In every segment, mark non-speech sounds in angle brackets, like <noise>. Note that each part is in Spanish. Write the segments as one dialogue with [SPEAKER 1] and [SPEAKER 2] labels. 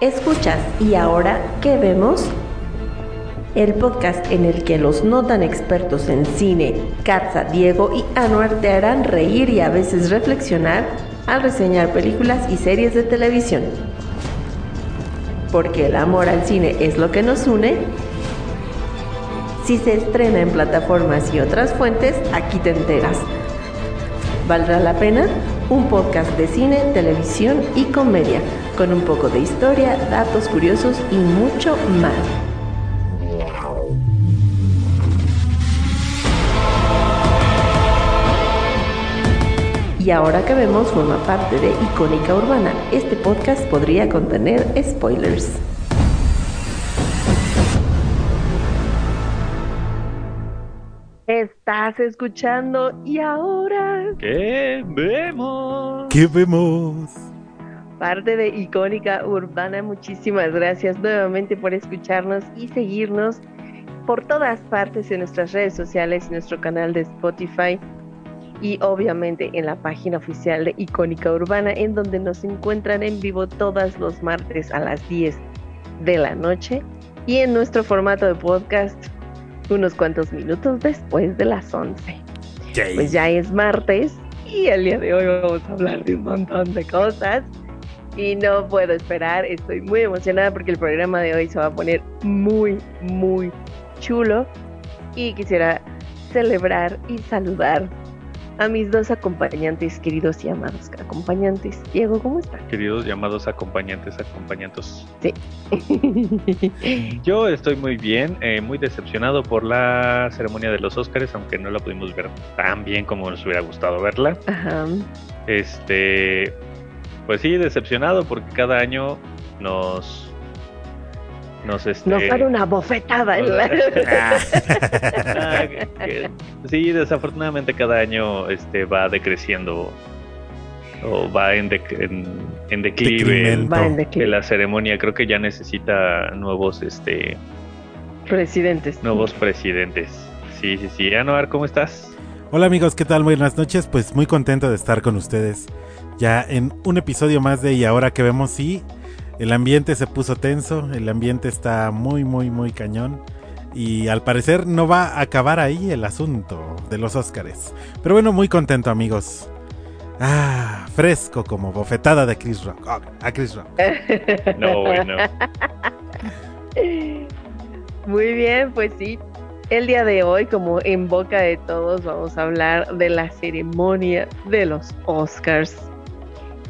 [SPEAKER 1] Escuchas y ahora, ¿qué vemos? El podcast en el que los no tan expertos en cine, Katza, Diego y Anuar te harán reír y a veces reflexionar al reseñar películas y series de televisión. Porque el amor al cine es lo que nos une. Si se estrena en plataformas y otras fuentes, aquí te enteras. ¿Valdrá la pena? Un podcast de cine, televisión y comedia, con un poco de historia, datos curiosos y mucho más. Y ahora que vemos forma parte de Icónica Urbana, este podcast podría contener spoilers. Estás escuchando y ahora
[SPEAKER 2] ¿Qué vemos?
[SPEAKER 3] ¿Qué vemos?
[SPEAKER 1] Parte de Icónica Urbana. Muchísimas gracias nuevamente por escucharnos y seguirnos por todas partes en nuestras redes sociales y nuestro canal de Spotify y obviamente en la página oficial de Icónica Urbana en donde nos encuentran en vivo todos los martes a las 10 de la noche y en nuestro formato de podcast unos cuantos minutos después de las 11.
[SPEAKER 3] Yay.
[SPEAKER 1] Pues ya es martes y el día de hoy vamos a hablar de un montón de cosas. Y no puedo esperar, estoy muy emocionada porque el programa de hoy se va a poner muy, muy chulo. Y quisiera celebrar y saludar a mis dos acompañantes, queridos y amados acompañantes. Diego, ¿cómo estás?
[SPEAKER 2] Queridos llamados acompañantes, acompañantes.
[SPEAKER 1] Sí. <laughs>
[SPEAKER 2] Yo estoy muy bien, eh, muy decepcionado por la ceremonia de los Óscares, aunque no la pudimos ver tan bien como nos hubiera gustado verla.
[SPEAKER 1] Ajá.
[SPEAKER 2] Este, pues sí, decepcionado porque cada año nos nos este
[SPEAKER 1] Nos dan una bofetada en la... <laughs>
[SPEAKER 2] Ah, <laughs> que- que- sí, desafortunadamente cada año este va decreciendo o va en, en, en declive.
[SPEAKER 1] Va en declive.
[SPEAKER 2] la ceremonia creo que ya necesita nuevos este
[SPEAKER 1] Presidentes.
[SPEAKER 2] nuevos presidentes. Sí, sí, sí. Anuar, ¿cómo estás?
[SPEAKER 3] Hola amigos, ¿qué tal? Buenas noches. Pues muy contento de estar con ustedes ya en un episodio más de Y ahora que vemos, sí, el ambiente se puso tenso, el ambiente está muy, muy, muy cañón. Y al parecer no va a acabar ahí el asunto de los Óscares. Pero bueno, muy contento amigos. Ah, fresco como bofetada de Chris Rock. A Chris Rock.
[SPEAKER 2] No, bueno. <laughs>
[SPEAKER 1] Muy bien, pues sí. El día de hoy, como en boca de todos, vamos a hablar de la ceremonia de los Oscars,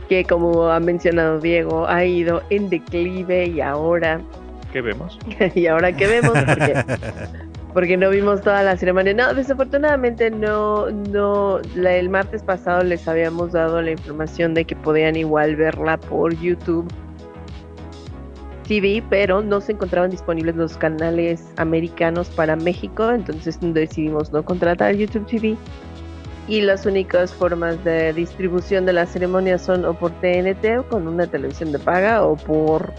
[SPEAKER 1] que como ha mencionado Diego, ha ido en declive y ahora,
[SPEAKER 2] ¿Qué vemos? <laughs>
[SPEAKER 1] y ahora qué vemos, porque, <laughs> porque no vimos toda la ceremonia. No, desafortunadamente no, no, la- el martes pasado les habíamos dado la información de que podían igual verla por YouTube TV, pero no se encontraban disponibles los canales americanos para México, entonces decidimos no contratar YouTube TV. Y las únicas formas de distribución de la ceremonia son o por TNT, o con una televisión de paga, o por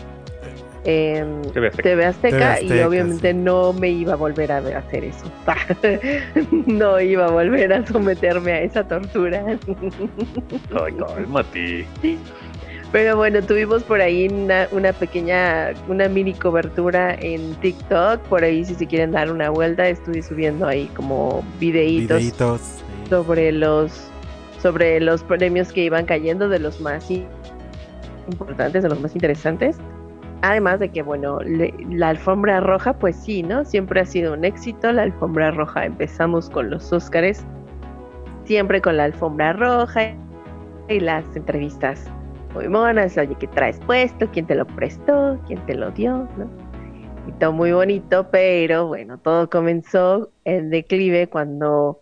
[SPEAKER 1] em,
[SPEAKER 2] TV Azteca.
[SPEAKER 1] TV Azteca,
[SPEAKER 3] TV
[SPEAKER 1] y
[SPEAKER 3] Azteca,
[SPEAKER 1] obviamente
[SPEAKER 3] sí.
[SPEAKER 1] no me iba a volver a hacer eso. <laughs> no iba a volver a someterme a esa tortura.
[SPEAKER 2] Ay, cálmate. <laughs>
[SPEAKER 1] Pero bueno, tuvimos por ahí una, una pequeña, una mini cobertura en TikTok. Por ahí, si se quieren dar una vuelta, estuve subiendo ahí como videitos
[SPEAKER 3] Videitos. sí.
[SPEAKER 1] sobre los sobre los premios que iban cayendo de los más importantes, de los más interesantes. Además de que, bueno, le- la alfombra roja, pues sí, ¿no? Siempre ha sido un éxito. La alfombra roja, empezamos con los Óscares, siempre con la alfombra roja y las entrevistas monas. Oye, ¿qué traes puesto? ¿Quién te lo prestó? ¿Quién te lo dio? ¿No? Y todo muy bonito, pero bueno, todo comenzó en declive cuando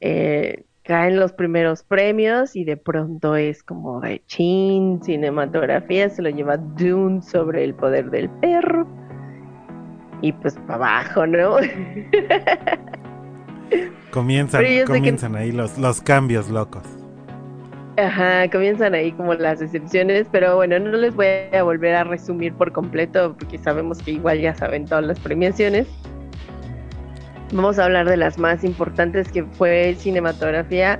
[SPEAKER 1] eh, caen los primeros premios y de pronto es como de chin, cinematografía, se lo lleva Dune sobre el poder del perro. Y pues para abajo, ¿no? <laughs>
[SPEAKER 3] Comienzan,
[SPEAKER 1] que-
[SPEAKER 3] comienzan ahí los, los cambios locos.
[SPEAKER 1] Ajá, comienzan ahí como las excepciones, pero bueno, no les voy a volver a resumir por completo porque sabemos que igual ya saben todas las premiaciones. Vamos a hablar de las más importantes que fue cinematografía,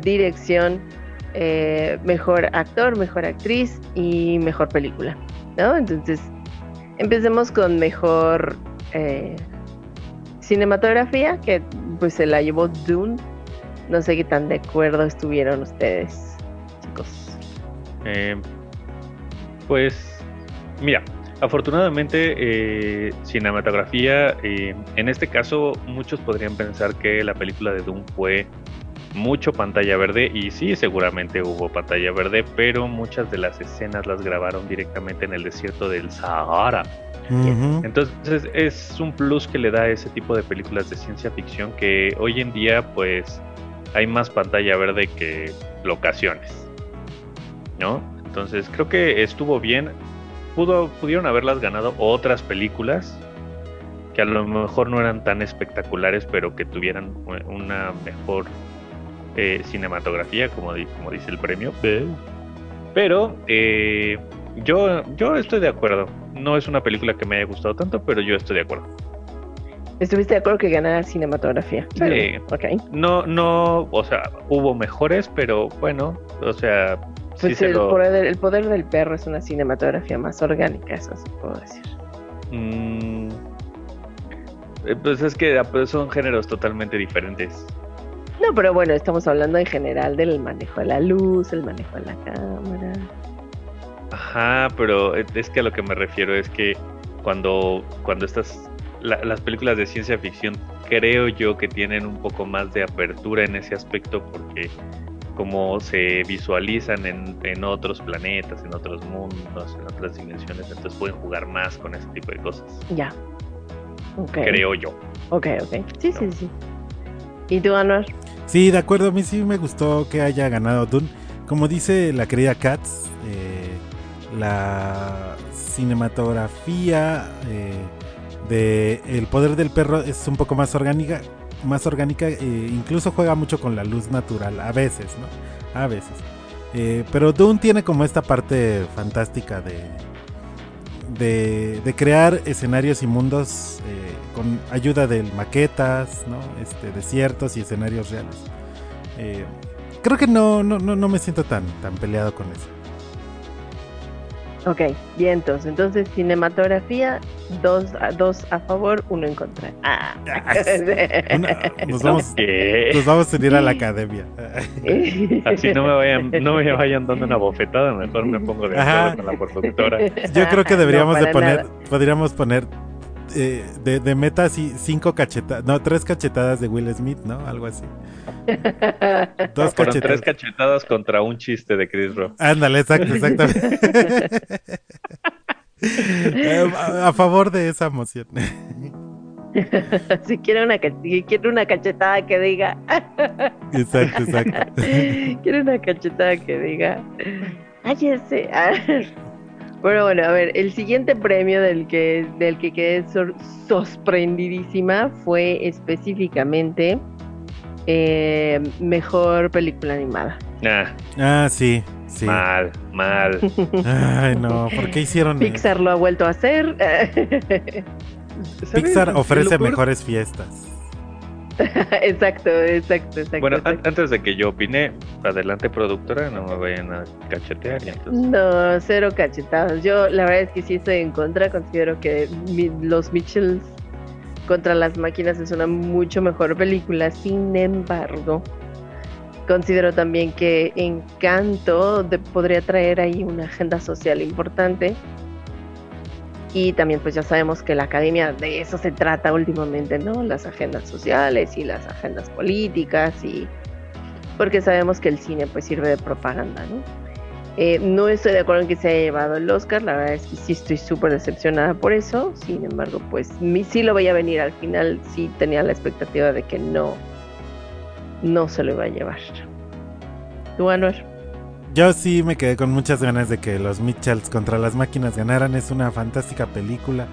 [SPEAKER 1] dirección, eh, mejor actor, mejor actriz y mejor película. ¿no? Entonces, empecemos con mejor eh, cinematografía, que pues se la llevó Dune. No sé qué tan de acuerdo estuvieron ustedes,
[SPEAKER 2] Eh, pues, mira, afortunadamente, eh, cinematografía, eh, en este caso, muchos podrían pensar que la película de Dune fue mucho pantalla verde y sí, seguramente hubo pantalla verde, pero muchas de las escenas las grabaron directamente en el desierto del Sahara. Entonces es un plus que le da a ese tipo de películas de ciencia ficción que hoy en día pues hay más pantalla verde que locaciones. ¿No? Entonces creo que estuvo bien. Pudo, pudieron haberlas ganado otras películas que a lo mejor no eran tan espectaculares, pero que tuvieran una mejor eh, cinematografía, como, como dice el premio. Pero eh, yo, yo estoy de acuerdo. No es una película que me haya gustado tanto, pero yo estoy de acuerdo.
[SPEAKER 1] ¿Estuviste de acuerdo que ganara cinematografía?
[SPEAKER 2] Sí. No, no, o sea, hubo mejores, pero bueno, o sea.
[SPEAKER 1] Pues el, poder, el poder del perro es una cinematografía más orgánica, eso sí puedo decir.
[SPEAKER 2] Mm, eh, pues es que pues, son géneros totalmente diferentes.
[SPEAKER 1] No, pero bueno, estamos hablando en general del manejo de la luz, el manejo de la cámara.
[SPEAKER 2] Ajá, pero es que a lo que me refiero es que cuando, cuando estas, las películas de ciencia ficción creo yo que tienen un poco más de apertura en ese aspecto porque como se visualizan en, en otros planetas, en otros mundos, en otras dimensiones, entonces pueden jugar más con ese tipo de cosas.
[SPEAKER 1] Ya.
[SPEAKER 2] Okay. Creo yo.
[SPEAKER 1] Ok, ok. Sí, sí, sí. ¿Y tú, Anuar?
[SPEAKER 3] Sí, de acuerdo. A mí sí me gustó que haya ganado Dune. Como dice la querida Katz, eh, la cinematografía eh, de El poder del perro es un poco más orgánica, más orgánica, eh, incluso juega mucho con la luz natural, a veces, ¿no? A veces. Eh, pero Dune tiene como esta parte fantástica de, de, crear escenarios y mundos con ayuda de maquetas, ¿no? Este, desiertos y escenarios reales. creo que no, no, no, no me siento tan, tan peleado con eso.
[SPEAKER 1] Ok, bien, entonces, entonces cinematografía, dos, dos a favor, uno en contra. Ah.
[SPEAKER 3] nos, vamos, nos vamos a ir a la academia.
[SPEAKER 2] Así no me vayan, no me vayan dando una bofetada, mejor me pongo de acuerdo con la productora.
[SPEAKER 3] Yo creo que deberíamos de poner, podríamos poner eh, de, de meta así cinco cachetadas, no, tres cachetadas de Will Smith, ¿no? Algo así. <laughs>
[SPEAKER 2] Dos cachetadas. Tres cachetadas contra un chiste de Chris Rock.
[SPEAKER 3] Ándale, exacto, exactamente. <laughs> <laughs> Eh, a, favor de esa emoción.
[SPEAKER 1] si quiere una, quiere una cachetada que diga.
[SPEAKER 3] exacto, exacto.
[SPEAKER 1] quiere una cachetada que diga. Ay, ese. Bueno, bueno, a ver, el siguiente premio del que, del que quedé sorprendidísima fue específicamente eh, mejor película animada.
[SPEAKER 2] Ah,
[SPEAKER 3] ah sí, sí.
[SPEAKER 2] Mal, mal. <laughs>
[SPEAKER 3] Ay, no, ¿por qué hicieron
[SPEAKER 1] Pixar lo ha vuelto a hacer. <laughs> <laughs>
[SPEAKER 3] Pixar ofrece mejores fiestas. <laughs>
[SPEAKER 1] exacto, exacto, exacto.
[SPEAKER 2] Bueno, antes de que yo opine, adelante productora, no me vayan a cachetear.
[SPEAKER 1] No, cero cachetadas. Yo la verdad es que sí estoy en contra, considero que los Mitchells contra las máquinas es una mucho mejor película, sin embargo, considero también que Encanto podría traer ahí una agenda social importante y también pues ya sabemos que la academia de eso se trata últimamente, ¿no? Las agendas sociales y las agendas políticas y porque sabemos que el cine pues sirve de propaganda, ¿no? Eh, no estoy de acuerdo en que se haya llevado el Oscar, la verdad es que sí estoy súper decepcionada por eso, sin embargo pues sí lo veía venir, al final sí tenía la expectativa de que no, no se lo iba a llevar. ¿Tú, Anuar?
[SPEAKER 3] Yo sí me quedé con muchas ganas de que los Mitchells contra las máquinas ganaran. Es una fantástica película.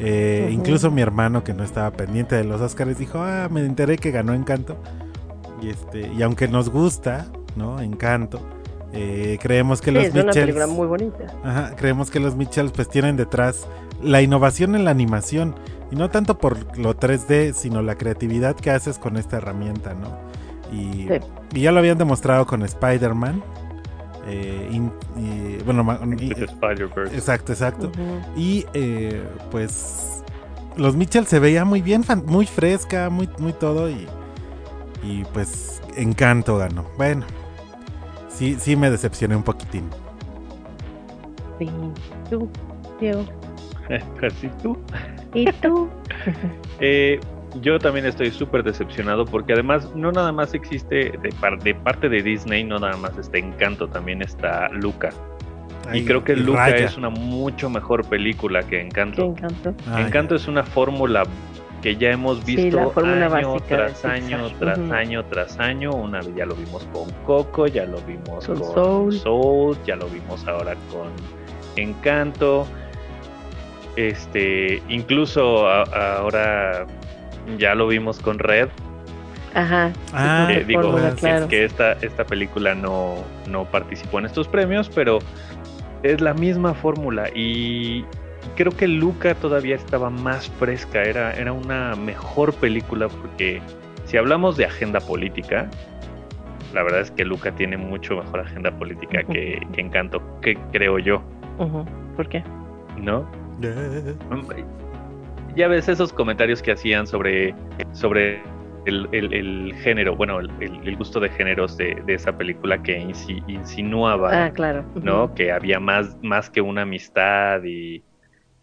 [SPEAKER 3] Eh, incluso mi hermano que no estaba pendiente de los Oscars dijo, ah, me enteré que ganó Encanto. Y este, y aunque nos gusta, ¿no? Encanto. Eh, creemos que los es Mitchells. Una
[SPEAKER 1] película muy bonita.
[SPEAKER 3] Ajá, creemos que los Mitchells pues tienen detrás la innovación en la animación. Y no tanto por lo 3D, sino la creatividad que haces con esta herramienta, ¿no? Y, y ya lo habían demostrado con Spider-Man. Eh, in- y, bueno,
[SPEAKER 2] Spider-Verse.
[SPEAKER 3] exacto, exacto. Y eh, pues los Mitchell se veía muy bien, fan- muy fresca, muy, muy todo y, y pues encanto ganó. Bueno, sí, sí me decepcioné un poquitín.
[SPEAKER 1] Sí. Tú, Diego. <laughs>
[SPEAKER 2] Así tú.
[SPEAKER 1] ¿Y tú? <laughs>
[SPEAKER 2] Eh, yo también estoy súper decepcionado porque además no nada más existe de, par- de parte de Disney, no nada más está Encanto, también está Luca. y creo que Luca
[SPEAKER 3] Raya.
[SPEAKER 2] es una mucho mejor película que Encanto.
[SPEAKER 1] encanto.
[SPEAKER 3] Ay,
[SPEAKER 2] Encanto es una fórmula que ya hemos visto año
[SPEAKER 1] básica
[SPEAKER 2] tras año, tras año, tras año. Una vez ya lo vimos con Coco, ya lo vimos
[SPEAKER 1] Con
[SPEAKER 2] con
[SPEAKER 1] Soul.
[SPEAKER 2] Soul, ya lo vimos ahora con Encanto. Este, incluso a- ahora ya lo vimos con Red.
[SPEAKER 1] Ajá.
[SPEAKER 3] Ah,
[SPEAKER 2] Eh, digo,
[SPEAKER 1] fórmula, claro.
[SPEAKER 2] que esta, esta película no, no participó en estos premios, pero es la misma fórmula y creo que Luca todavía estaba más fresca, era, era una mejor película porque si hablamos de agenda política, la verdad es que Luca tiene mucho mejor agenda política que, que Encanto, que creo yo.
[SPEAKER 1] ¿Por qué?
[SPEAKER 2] ¿no?
[SPEAKER 3] eh,
[SPEAKER 2] Ya ves esos comentarios que hacían sobre, sobre el, el- el género, bueno, el, el- gusto de géneros de, de esa película que insi- insinuaba,
[SPEAKER 1] Ah, claro.
[SPEAKER 2] ¿no? Que había más, más que una amistad y,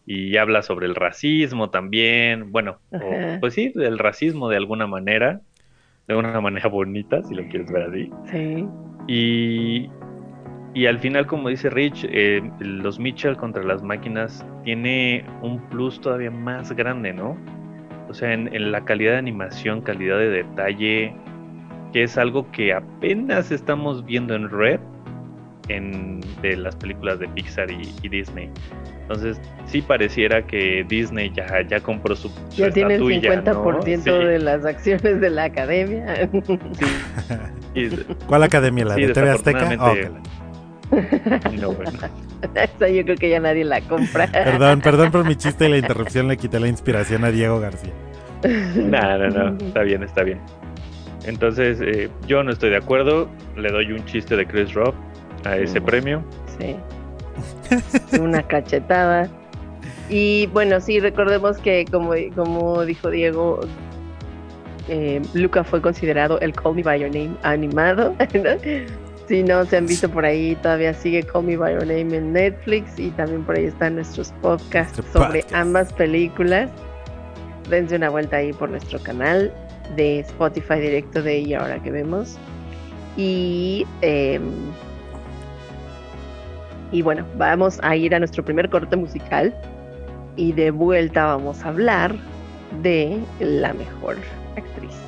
[SPEAKER 2] y habla sobre el racismo también, bueno, o- pues sí, del racismo de alguna manera, de una manera bonita, si lo quieres ver así.
[SPEAKER 1] Sí.
[SPEAKER 2] Y, y al final, como dice Rich, eh, los Mitchell contra las máquinas tiene un plus todavía más grande, ¿no? O sea, en, en la calidad de animación, calidad de detalle, que es algo que apenas estamos viendo en Red, en, de las películas de Pixar y, y Disney. Entonces, sí pareciera que Disney ya, ya compró su, su
[SPEAKER 1] Ya tiene el
[SPEAKER 2] estatuilla, ¿no?
[SPEAKER 1] 50%
[SPEAKER 2] Sí,
[SPEAKER 1] de las acciones de la academia.
[SPEAKER 2] sí, <laughs>
[SPEAKER 3] ¿Cuál academia? ¿La
[SPEAKER 2] Sí,
[SPEAKER 3] de TV Azteca?
[SPEAKER 2] No, bueno. <laughs>
[SPEAKER 1] Esa yo creo que ya nadie la compra.
[SPEAKER 3] perdón, perdón por mi chiste y la interrupción, le quité la inspiración a Diego García.
[SPEAKER 2] No, no, no, está bien, está bien. Entonces, eh, yo no estoy de acuerdo. Le doy un chiste de Chris Rock a ese premio.
[SPEAKER 1] Sí. Una cachetada. Y bueno, sí, recordemos que como, como dijo Diego, eh, Luca fue considerado el Call Me By Your Name animado. <laughs> ¿no? Si no se han visto por ahí, todavía sigue Call Me By Your Name en Netflix y también por ahí están nuestros podcasts
[SPEAKER 3] Nuestro
[SPEAKER 1] sobre
[SPEAKER 3] podcast.
[SPEAKER 1] ambas películas. Dense una vuelta ahí por nuestro canal de Spotify directo de Y ahora que vemos. Y em, y bueno, vamos a ir a nuestro primer corte musical y de vuelta vamos a hablar de la mejor actriz.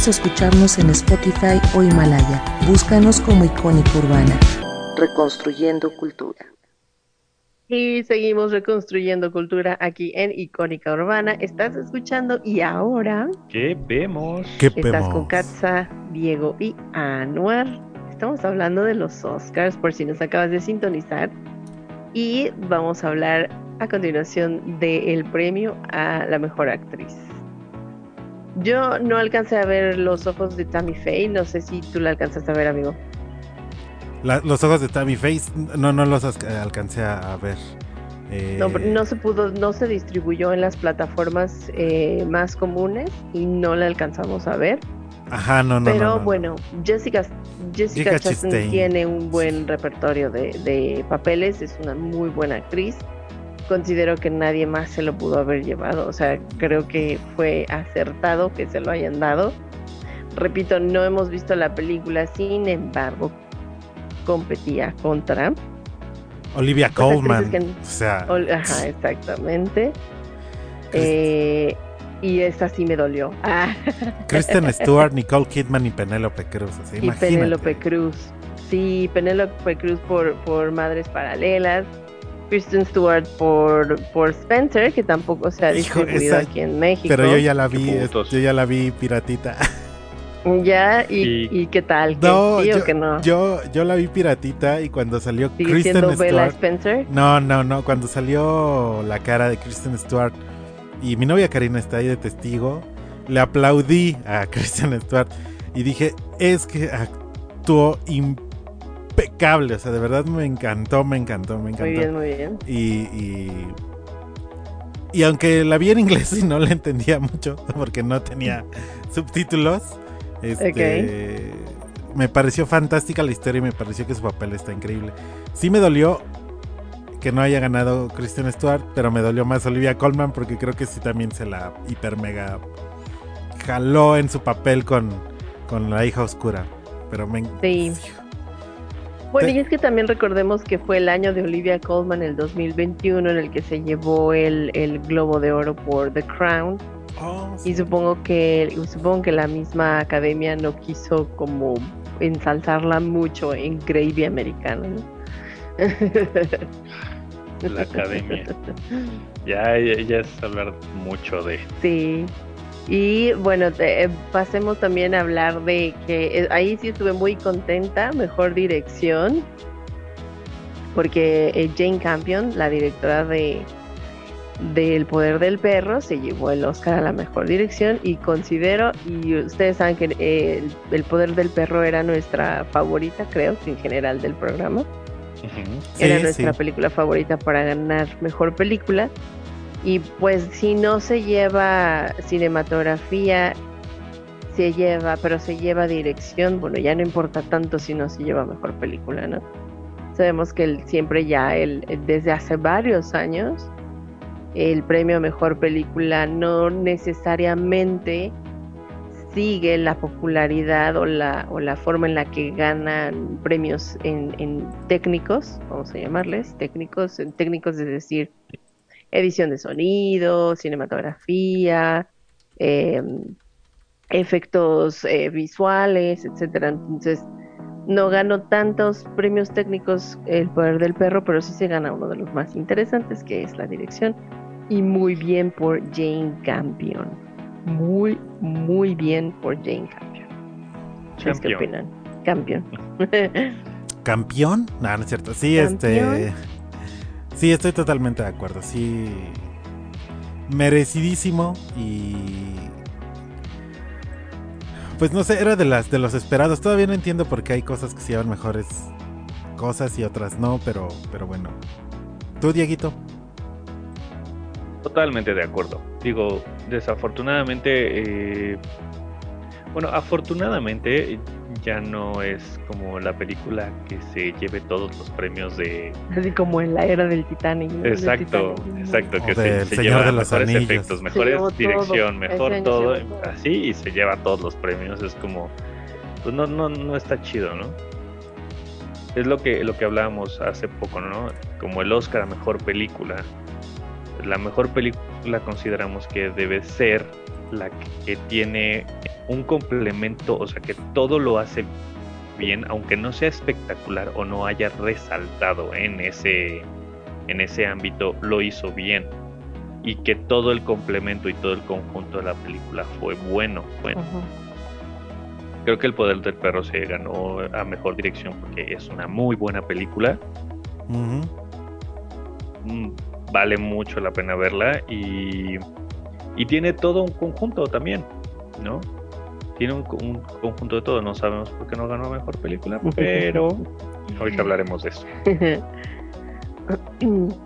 [SPEAKER 4] Olvides escucharnos en Spotify o Himalaya. Búscanos como Icónica Urbana. Reconstruyendo Cultura.
[SPEAKER 1] Y seguimos reconstruyendo cultura aquí en Icónica Urbana. Estás escuchando y ahora
[SPEAKER 2] ¿Qué vemos?
[SPEAKER 3] ¿Qué
[SPEAKER 1] estás
[SPEAKER 3] vemos?
[SPEAKER 1] con Katza, Diego y Anuar. Estamos hablando de los Oscars por si nos acabas de sintonizar. Y vamos a hablar a continuación del premio a la mejor actriz. Yo no alcancé a ver los ojos de Tammy Faye, no sé si tú la alcanzaste a ver, amigo.
[SPEAKER 3] La- los ojos de Tammy Face, no, no los as- alcancé a, ver. Eh,
[SPEAKER 1] No, se pudo, no se distribuyó en las plataformas eh, más comunes y no la alcanzamos a ver.
[SPEAKER 3] Ajá, no, no.
[SPEAKER 1] pero
[SPEAKER 3] no, no.
[SPEAKER 1] bueno, Jessica, Jessica
[SPEAKER 3] Jessica
[SPEAKER 1] Chastain
[SPEAKER 3] Chastain.
[SPEAKER 1] tiene un buen repertorio de, de papeles, es una muy buena actriz. Considero que nadie más se lo pudo haber llevado, o sea, creo que fue acertado que se lo hayan dado. Repito, no hemos visto la película, sin embargo, competía contra
[SPEAKER 3] Olivia
[SPEAKER 1] pues,
[SPEAKER 3] Colman.
[SPEAKER 1] que-
[SPEAKER 3] O sea,
[SPEAKER 1] Ajá, exactamente. Eh, y esta sí me dolió. Ah, <laughs>
[SPEAKER 3] Kristen Stewart, Nicole Kidman y Penélope Cruz. Así,
[SPEAKER 1] y. Penélope Cruz. Sí, Penélope Cruz por, por Madres Paralelas. Kristen Stewart por, por Spencer, que tampoco se ha
[SPEAKER 3] Hijo,
[SPEAKER 1] distribuido
[SPEAKER 3] esa-
[SPEAKER 1] aquí en México.
[SPEAKER 3] Pero yo ya la
[SPEAKER 2] Qué
[SPEAKER 3] vi, yo ya la vi piratita. <laughs>
[SPEAKER 1] Ya, y,
[SPEAKER 2] Y-
[SPEAKER 1] y qué tal? ¿Que
[SPEAKER 3] No,
[SPEAKER 1] sí o que no?
[SPEAKER 3] yo, yo la vi piratita y cuando salió
[SPEAKER 1] ¿Sigue
[SPEAKER 3] Kristen
[SPEAKER 1] siendo Bella
[SPEAKER 3] Stewart.
[SPEAKER 1] Spencer?
[SPEAKER 3] No, no, no. Cuando salió la cara de Kristen Stewart y mi novia Karina está ahí de testigo, le aplaudí a <laughs> Kristen Stewart y dije, es que actuó impecable. O sea, de verdad me encantó, me encantó, me encantó.
[SPEAKER 1] Muy bien, muy bien.
[SPEAKER 3] Y, y, y aunque la vi en inglés y no la entendía mucho <laughs> porque no tenía subtítulos, este, me pareció fantástica la historia y me pareció que su papel está increíble. Sí me dolió que no haya ganado Kristen Stewart, pero me dolió más Olivia Colman porque creo que sí también se la hiper mega jaló en su papel con, con la hija oscura. Pero me...
[SPEAKER 1] Sí. Bueno, y es que también recordemos que fue el año de Olivia Colman, el 2021, en el que se llevó el, el Globo de Oro por The Crown.
[SPEAKER 3] Oh,
[SPEAKER 1] Y supongo que, supongo que la misma academia no quiso como ensalzarla mucho en gravy americano, ¿no?
[SPEAKER 2] La academia. <laughs> Ya, ya, ya es hablar mucho de.
[SPEAKER 1] Sí. Y bueno, te- eh, pasemos también a hablar de que eh, ahí sí estuve muy contenta, mejor dirección, porque eh, Jane Campion, la directora de del Poder del Perro, se llevó el Oscar a la mejor dirección y considero, y ustedes saben que eh, el, el Poder del Perro era nuestra favorita, creo, en general del programa. Era
[SPEAKER 3] Sí,
[SPEAKER 1] nuestra
[SPEAKER 3] sí.
[SPEAKER 1] película favorita para ganar mejor película. Y pues si no se lleva cinematografía, se lleva, pero se lleva dirección, bueno, ya no importa tanto si no se lleva mejor película, ¿no? Sabemos que siempre ya, el, desde hace varios años, el premio mejor película no necesariamente sigue la popularidad o la, o la forma en la que ganan premios en, técnicos, vamos a llamarles, técnicos, técnicos es decir, edición de sonido, cinematografía, eh, efectos eh, visuales, etcétera. Entonces, no ganó tantos premios técnicos el poder del perro, pero sí se gana uno de los más interesantes, que es la dirección. Y muy bien por Jane Campion. Muy, muy bien por Jane Campion. ¿Ustedes qué opinan? Campion. <laughs>
[SPEAKER 3] ¿Campeón? No, no es cierto. Sí, este. Sí, estoy totalmente de acuerdo. Sí. Merecidísimo y. Pues no sé, era de las de los esperados. Todavía no entiendo por qué hay cosas que se llevan mejores cosas y otras no, pero, pero bueno. ¿Tú, Dieguito?
[SPEAKER 2] Totalmente de acuerdo. Digo, desafortunadamente, eh, bueno, afortunadamente ya no es como la película que se lleve todos los premios de...
[SPEAKER 1] Así como en la era del Titanic.
[SPEAKER 2] Exacto,
[SPEAKER 1] Titanic, ¿no?
[SPEAKER 2] exacto, que se, lleva
[SPEAKER 3] de los
[SPEAKER 2] mejores
[SPEAKER 3] Anillos.
[SPEAKER 2] efectos, mejores
[SPEAKER 1] todo,
[SPEAKER 2] dirección, mejor todo. así y se lleva todos los premios. Es como, pues no, no, no está chido, ¿no? Es lo que, lo que hablábamos hace poco, ¿no? Como el Oscar a mejor película. La mejor película consideramos que debe ser la que tiene un complemento, o sea, que todo lo hace bien, aunque no sea espectacular o no haya resaltado en ese, en ese ámbito, lo hizo bien. Y que todo el complemento y todo el conjunto de la película fue bueno. bueno. Creo que El Poder del Perro se ganó a mejor dirección porque es una muy buena película. Mm, Vale mucho la pena verla y, y tiene todo un conjunto también, ¿no? Tiene un, un conjunto de todo. No sabemos por qué no ganó a mejor película, <laughs> pero ahorita hablaremos de eso. <laughs>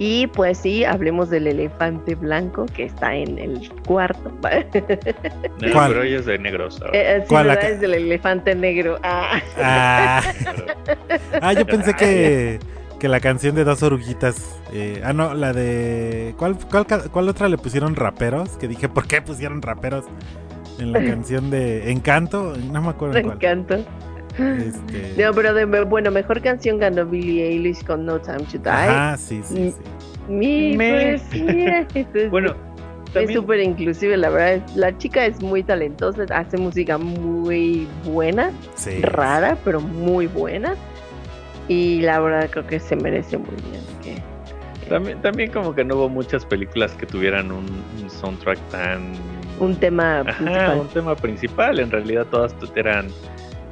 [SPEAKER 1] Y pues sí, hablemos del elefante blanco que está en el cuarto. <laughs>
[SPEAKER 2] No,
[SPEAKER 3] ¿Cuál?
[SPEAKER 2] pero ella es de negros. ahora.
[SPEAKER 1] Eh, sí,
[SPEAKER 3] ¿Cuál? La
[SPEAKER 1] Es del elefante negro. Ah.
[SPEAKER 3] Ah, ah, yo pensé que, que la canción de dos oruguitas. eh, ah, no, la de. ¿cuál, cuál, cuál otra le pusieron raperos? Que dije, ¿por qué pusieron raperos en la <laughs> canción de Encanto? No me acuerdo
[SPEAKER 1] Me
[SPEAKER 3] en cuál.
[SPEAKER 1] encanta.
[SPEAKER 3] Este,
[SPEAKER 1] No, pero de, bueno, mejor canción ganó Billie Eilish con No Time to Die.
[SPEAKER 3] Ajá, sí, sí, sí.
[SPEAKER 1] Mi
[SPEAKER 2] Me-
[SPEAKER 1] poesía. Entonces, <laughs>
[SPEAKER 2] Bueno,
[SPEAKER 1] es
[SPEAKER 2] también,
[SPEAKER 1] súper inclusive, la verdad. es- La chica es muy talentosa, hace música muy buena,
[SPEAKER 3] sí.
[SPEAKER 1] rara, pero muy buena. Y la verdad creo que se merece muy bien. que-
[SPEAKER 2] también, también como que no hubo muchas películas que tuvieran un, un soundtrack tan...
[SPEAKER 1] un tema
[SPEAKER 2] Ajá,
[SPEAKER 1] principal.
[SPEAKER 2] un tema principal. En realidad todas eran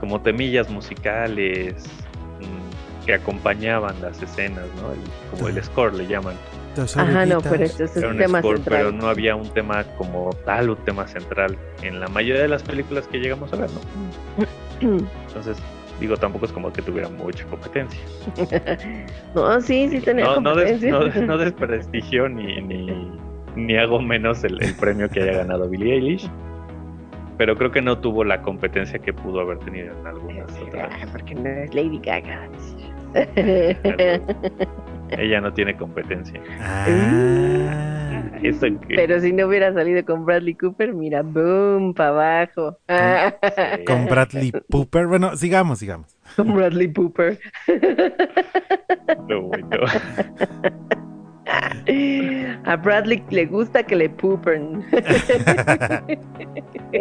[SPEAKER 2] como temillas musicales mm, que acompañaban las escenas, ¿no? El- como el score le llaman.
[SPEAKER 1] Ajá, no, pero este es
[SPEAKER 2] un
[SPEAKER 1] tema
[SPEAKER 2] score,
[SPEAKER 1] central.
[SPEAKER 2] pero no había un tema como tal, un tema central en la mayoría de las películas que llegamos a ver, ¿no? <clears throat> Entonces, digo, tampoco es como que tuviera mucha competencia. <laughs>
[SPEAKER 1] no, sí, sí tenía
[SPEAKER 2] No, no, des-
[SPEAKER 1] competencia.
[SPEAKER 2] no, no <laughs> desprestigio ni, ni, ni hago menos el, el premio que haya ganado Billie Eilish. Pero creo que no tuvo la competencia que pudo haber tenido en algunas otras.
[SPEAKER 1] Porque no es Lady Gaga.
[SPEAKER 2] Ella no tiene competencia.
[SPEAKER 3] Ah.
[SPEAKER 2] Eso
[SPEAKER 1] Pero si no hubiera salido con Bradley Cooper, mira, boom, para abajo. Ah,
[SPEAKER 2] sí.
[SPEAKER 3] Con Bradley Pooper. Bueno, sigamos, sigamos.
[SPEAKER 1] con Bradley Cooper.
[SPEAKER 2] No, bueno. <laughs>
[SPEAKER 1] A Bradley le gusta que le poopen.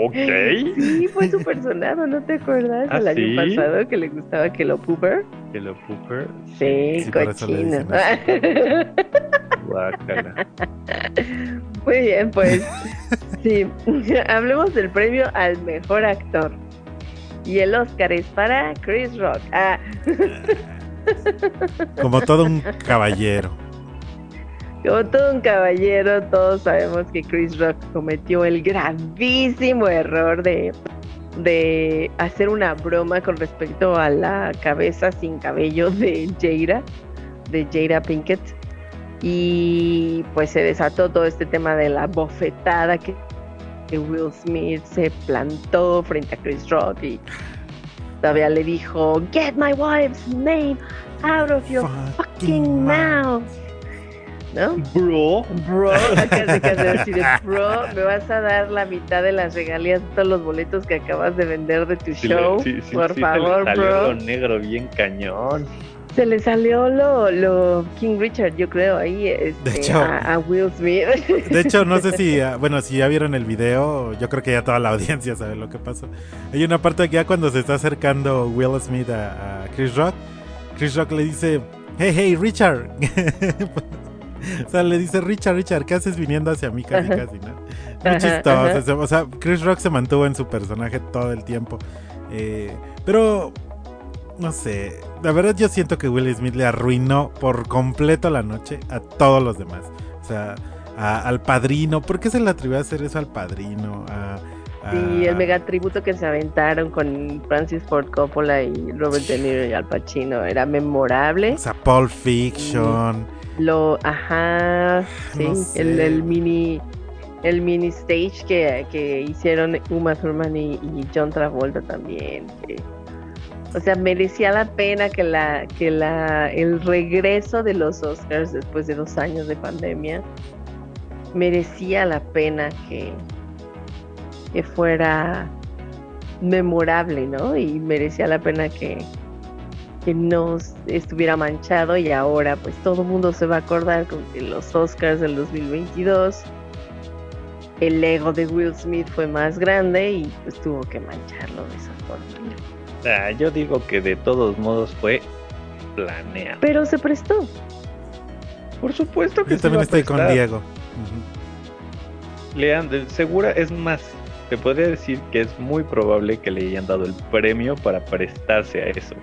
[SPEAKER 2] Ok.
[SPEAKER 1] Sí, fue súper sonado, ¿no te acuerdas?
[SPEAKER 2] ¿Ah,
[SPEAKER 1] El año
[SPEAKER 2] sí?
[SPEAKER 1] pasado que le gustaba que lo pooper.
[SPEAKER 2] Que lo Cooper.
[SPEAKER 1] Sí,
[SPEAKER 3] Sí,
[SPEAKER 1] cochino. Muy bien, pues sí, <laughs> hablemos del premio al mejor actor. Y el Oscar es para Chris Rock. Ah,
[SPEAKER 3] Como todo un caballero.
[SPEAKER 1] Como todo un caballero, todos sabemos que Chris Rock cometió el gravísimo error de, de hacer una broma con respecto a la cabeza sin cabello de Jada, de Jada Pinkett. Y pues se desató todo este tema de la bofetada que, que Will Smith se plantó frente a Chris Rock y todavía le dijo, Get my wife's name out of your fucking mouth. ¿No?
[SPEAKER 2] Bro.
[SPEAKER 1] Bro, de decir, bro, me vas a dar la mitad de las regalías de todos los boletos que acabas de vender de tu
[SPEAKER 2] Sí,
[SPEAKER 1] show.
[SPEAKER 2] sí, sí,
[SPEAKER 1] Por
[SPEAKER 2] sí, se le
[SPEAKER 1] favor,
[SPEAKER 2] salió
[SPEAKER 1] bro.
[SPEAKER 2] lo negro bien cañón.
[SPEAKER 1] Se le salió lo, lo King Richard, yo creo, ahí este,
[SPEAKER 3] De hecho-
[SPEAKER 1] a, a Will Smith.
[SPEAKER 3] De hecho, no sé <laughs> si, ah, bueno, si ya vieron el video, yo creo que ya toda la audiencia sabe lo que pasó. Hay una parte que ya cuando se está acercando Will Smith a, a Chris Rock, Chris Rock le dice, hey, hey, Richard. <laughs> <laughs> o sea, le dice, Richard, Richard, ¿qué haces viniendo hacia mí casi,
[SPEAKER 1] Ajá.
[SPEAKER 3] casi, no? Muy chistoso. O sea, Chris Rock se mantuvo en su personaje todo el tiempo. Eh, pero, no sé, la verdad yo siento que Will Smith le arruinó por completo la noche a todos los demás. O sea, a- al padrino. ¿Por qué se le atrevió a hacer eso al padrino? A, a-
[SPEAKER 1] Sí, el mega tributo que se aventaron con Francis Ford Coppola y Robert De Niro y Al Pacino era memorable.
[SPEAKER 3] O sea, Pulp Fiction.
[SPEAKER 1] Lo, ajá, sí,
[SPEAKER 3] No sé.
[SPEAKER 1] el, el mini, el mini stage que, que hicieron Uma Thurman y, y John Travolta también. que- o sea, merecía la pena que la, que la, el regreso de los Oscars después de dos años de pandemia merecía la pena que, que fuera memorable, ¿no? Y merecía la pena que, que no estuviera manchado y ahora pues todo el mundo se va a acordar con que los Oscars del 2022 el ego de Will Smith fue más grande y pues tuvo que mancharlo de esa forma.
[SPEAKER 2] Ah, yo digo que de todos modos fue planeado.
[SPEAKER 1] Pero se prestó.
[SPEAKER 2] Por supuesto que
[SPEAKER 3] Yo
[SPEAKER 2] se
[SPEAKER 3] también
[SPEAKER 2] iba a
[SPEAKER 3] estoy con. Diego. Ujú.
[SPEAKER 2] Le han- de- segura, es más, te podría decir que es muy probable que le hayan dado el premio para prestarse a eso.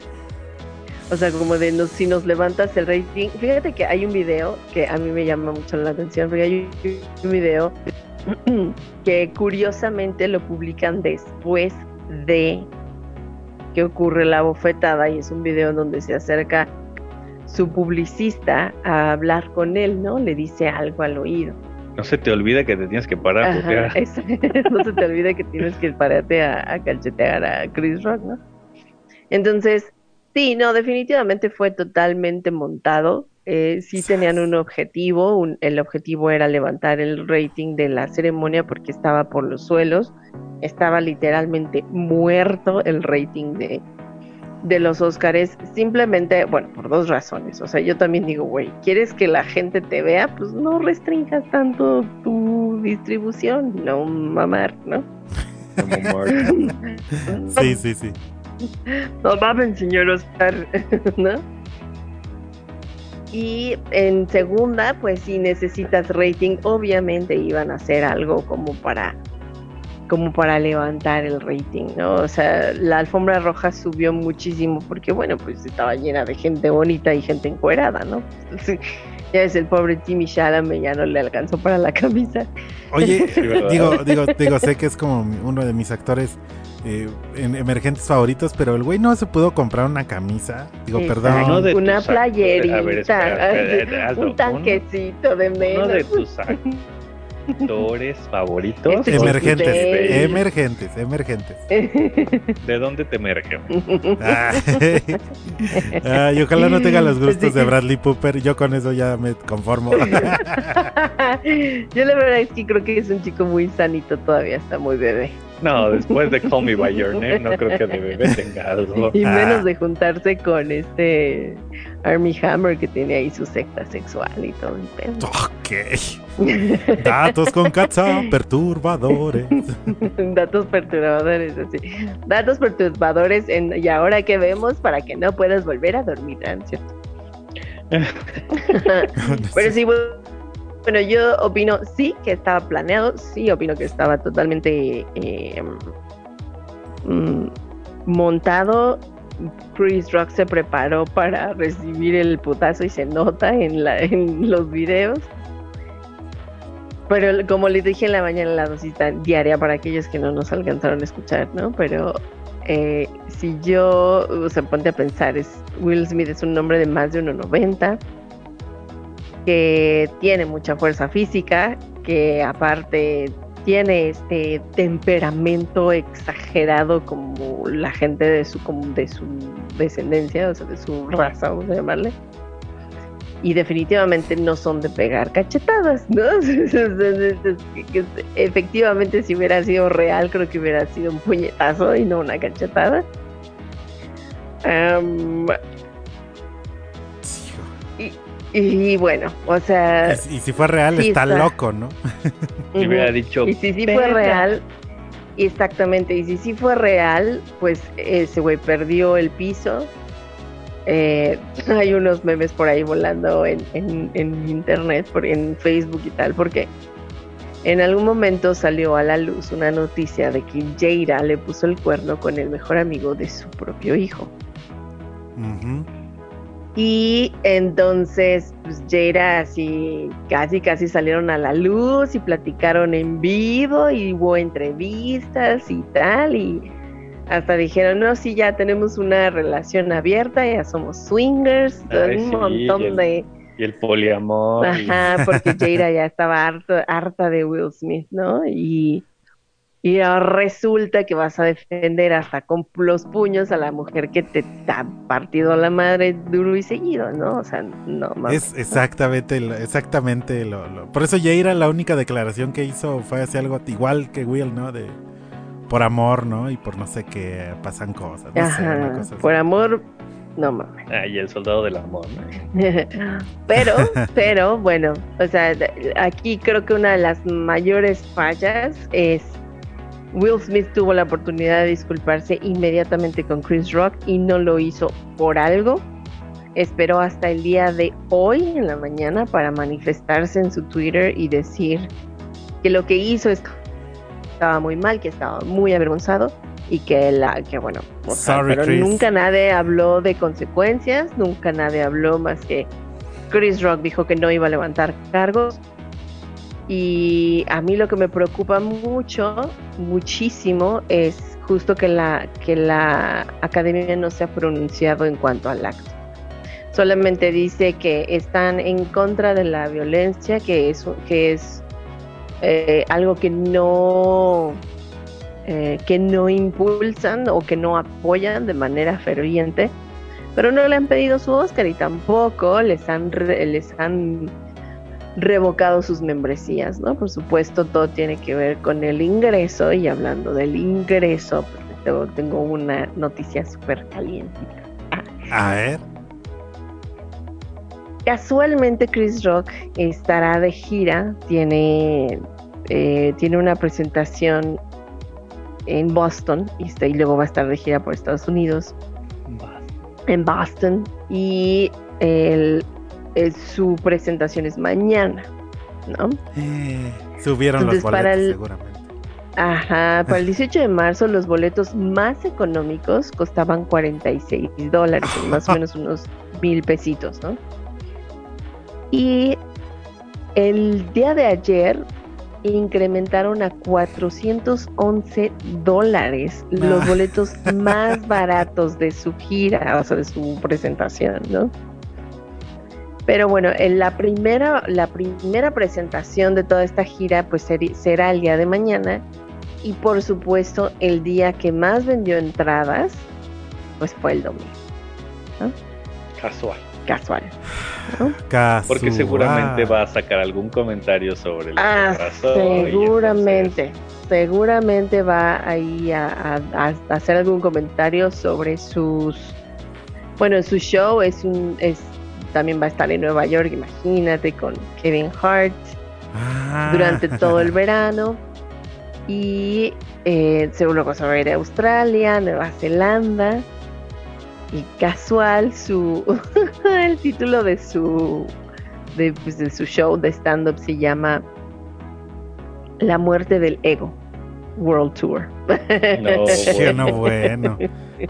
[SPEAKER 1] O sea, como de nos- si nos levantas el rating. Fíjate que hay un video que a mí me llama mucho la atención, porque hay un video <clears throat> que curiosamente lo publican después de que ocurre la bofetada y es un video donde se acerca su publicista a hablar con él, ¿no? Le dice algo al oído.
[SPEAKER 2] No se te olvida que te tienes que parar a putear. <laughs>
[SPEAKER 1] no se te olvide que tienes que pararte a, a cachetear a Chris Rock, ¿no? Entonces, sí, no, definitivamente fue totalmente montado. Eh, sí tenían un objetivo, un- el objetivo era levantar el rating de la ceremonia porque estaba por los suelos, estaba literalmente muerto el rating de, de los Óscares, simplemente, bueno, por dos razones. O sea, yo también digo, güey, ¿quieres que la gente te vea? Pues no restringas tanto tu distribución, no mamar, ¿no? <laughs>
[SPEAKER 3] Sí, sí, sí.
[SPEAKER 1] No mames, señor Oscar, <laughs> ¿no? Y en segunda, pues si necesitas rating, obviamente iban a hacer algo como para como para levantar el rating, ¿no? O sea, la alfombra roja subió muchísimo porque, bueno, pues estaba llena de gente bonita y gente encuerada, ¿no? <laughs> Ya es el pobre Timmy Chalamet, ya no le alcanzó para la camisa.
[SPEAKER 3] Oye, <laughs> digo, digo, digo, sé que es como uno de mis actores eh, en- emergentes favoritos, pero el güey no se pudo comprar una camisa. Digo,
[SPEAKER 1] Exacto,
[SPEAKER 3] perdón.
[SPEAKER 2] De
[SPEAKER 1] una playerita,
[SPEAKER 2] ver, espera, espera, hazlo.
[SPEAKER 1] un tanquecito de menos.
[SPEAKER 2] Uno de tus <laughs> actores <laughs> favoritos.
[SPEAKER 1] Este
[SPEAKER 3] Emergentes, emergentes, emergentes. <laughs>
[SPEAKER 2] ¿De dónde te emergen?
[SPEAKER 3] Ay, <laughs> Ay, ojalá no tenga los gustos de Bradley Cooper. Yo con eso ya me conformo.
[SPEAKER 1] Yo la verdad es que creo que es un chico muy sanito, todavía está muy bebé. <laughs>
[SPEAKER 2] No, después de Call Me By Your Name, no creo que de bebé tenga algo.
[SPEAKER 1] Y
[SPEAKER 3] Ah.
[SPEAKER 1] menos de juntarse con este Army Hammer que tiene ahí su secta sexual y todo el pedo.
[SPEAKER 3] ok. Datos con Katza, perturbadores. <laughs>
[SPEAKER 1] Datos perturbadores, así. Datos perturbadores en, y ahora que vemos para que no puedas volver a dormir, ¿ah? ¿cierto? <laughs> Pero sí, bueno, yo opino sí que estaba planeado, sí opino que estaba totalmente eh, mm, montado. Chris Rock se preparó para recibir el putazo y se nota en, la, en los videos. Pero como les dije en la mañana, la dosis diaria para aquellos que no nos alcanzaron a escuchar, ¿no? Pero eh, si yo, o sea, ponte a pensar, es, Will Smith es un hombre de más de 1,90 que tiene mucha fuerza física, que aparte tiene este temperamento exagerado como la gente de su, como de su descendencia, o sea, de su raza, vamos a llamarle. Y definitivamente no son de pegar cachetadas, ¿no? <laughs> Efectivamente, si hubiera sido real, creo que hubiera sido un puñetazo y no una cachetada. Am, y, bueno, o sea,
[SPEAKER 3] Y, y si fue real,
[SPEAKER 1] Sí,
[SPEAKER 3] está
[SPEAKER 1] está.
[SPEAKER 3] loco, ¿no? <laughs>
[SPEAKER 2] Y hubiera dicho,
[SPEAKER 1] y si sí fue real, exactamente, y si sí fue real, pues ese güey perdió el piso. Eh, <laughs> hay unos memes por ahí volando en, en- en internet, por, en Facebook y tal, porque en algún momento salió a la luz una noticia de que Jaira le puso el cuerno con el mejor amigo de su propio hijo.
[SPEAKER 3] Ujú.
[SPEAKER 1] Y entonces, pues Jaira así, casi, casi salieron a la luz y platicaron en vivo y hubo entrevistas y tal. Y hasta dijeron, no, sí, ya tenemos una relación abierta, ya somos swingers,
[SPEAKER 2] Ay,
[SPEAKER 1] un
[SPEAKER 2] sí,
[SPEAKER 1] montón
[SPEAKER 2] y el-
[SPEAKER 1] de...
[SPEAKER 2] Y el poliamor. y-
[SPEAKER 1] Ajá, porque Jaira ya estaba harta, harta de Will Smith, ¿no? Y, y ahora resulta que vas a defender hasta con los puños a la mujer que te ha partido la madre duro y seguido, ¿no? O sea, no mames.
[SPEAKER 3] Es exactamente, lo- exactamente lo, lo- Por eso Jaira la única declaración que hizo fue así algo igual que Will, ¿no? De por amor, ¿no? Y por no sé qué pasan cosas. No sé, una
[SPEAKER 1] Ajá,
[SPEAKER 3] cosa así.
[SPEAKER 1] por amor No mames.
[SPEAKER 2] Ah, y el soldado del amor. ¿no? <laughs>
[SPEAKER 1] pero, pero, bueno, o sea, aquí creo que una de las mayores fallas es Will Smith tuvo la oportunidad de disculparse inmediatamente con Chris Rock y no lo hizo por algo. Esperó hasta el día de hoy en la mañana para manifestarse en su Twitter y decir que lo que hizo es- estaba muy mal, que estaba muy avergonzado y que la que bueno, o sea,
[SPEAKER 3] Sorry,
[SPEAKER 1] pero
[SPEAKER 3] Chris.
[SPEAKER 1] nunca nadie habló de consecuencias, nunca nadie habló más que Chris Rock dijo que no iba a levantar cargos. Y a mí lo que me preocupa mucho, muchísimo, es justo que la, que la academia no se ha pronunciado en cuanto al acto. Solamente dice que están en contra de la violencia, que es, que es eh, algo que no, eh, que no impulsan o que no apoyan de manera ferviente, pero no le han pedido su Oscar y tampoco les han, les han revocado sus membresías, ¿no? Por supuesto, todo tiene que ver con el ingreso y hablando del ingreso, pues, tengo, una noticia súper caliente.
[SPEAKER 3] A ver.
[SPEAKER 1] Casualmente Chris Rock estará de gira, tiene, eh, tiene una presentación en Boston y, está- y luego va a estar de gira por Estados Unidos, en Boston, y el- el- su presentación es mañana, ¿no?
[SPEAKER 3] Eh, subieron los
[SPEAKER 1] Entonces, para
[SPEAKER 3] boletos,
[SPEAKER 1] el-
[SPEAKER 3] seguramente.
[SPEAKER 1] Ajá, para el <laughs> 18 de marzo los boletos más económicos costaban 46 dólares, <laughs> más o menos unos mil pesitos, ¿no? Y el día de ayer incrementaron a 411 dólares los boletos <laughs> más baratos de su gira, o sea, de su presentación, ¿no? Pero bueno, en la primera, la primera presentación de toda esta gira pues será el día de mañana y por supuesto el día que más vendió entradas pues fue el domingo,
[SPEAKER 2] Casual.
[SPEAKER 1] casual.
[SPEAKER 2] Porque
[SPEAKER 3] Casual.
[SPEAKER 2] seguramente va a sacar algún comentario sobre el
[SPEAKER 1] Ah, seguramente, seguramente va ahí a, a- a hacer algún comentario sobre sus, bueno, su show es un, es también va a estar en Nueva York, imagínate, con Kevin Hart.
[SPEAKER 3] Ah.
[SPEAKER 1] durante todo el <laughs> verano. Y eh, seguro que se va a ir a Australia, Nueva Zelanda. Y casual, su <laughs> el título de su de, pues, de su show de stand-up se llama La muerte del ego World Tour.
[SPEAKER 2] No, <laughs>
[SPEAKER 3] Sí, no, bueno.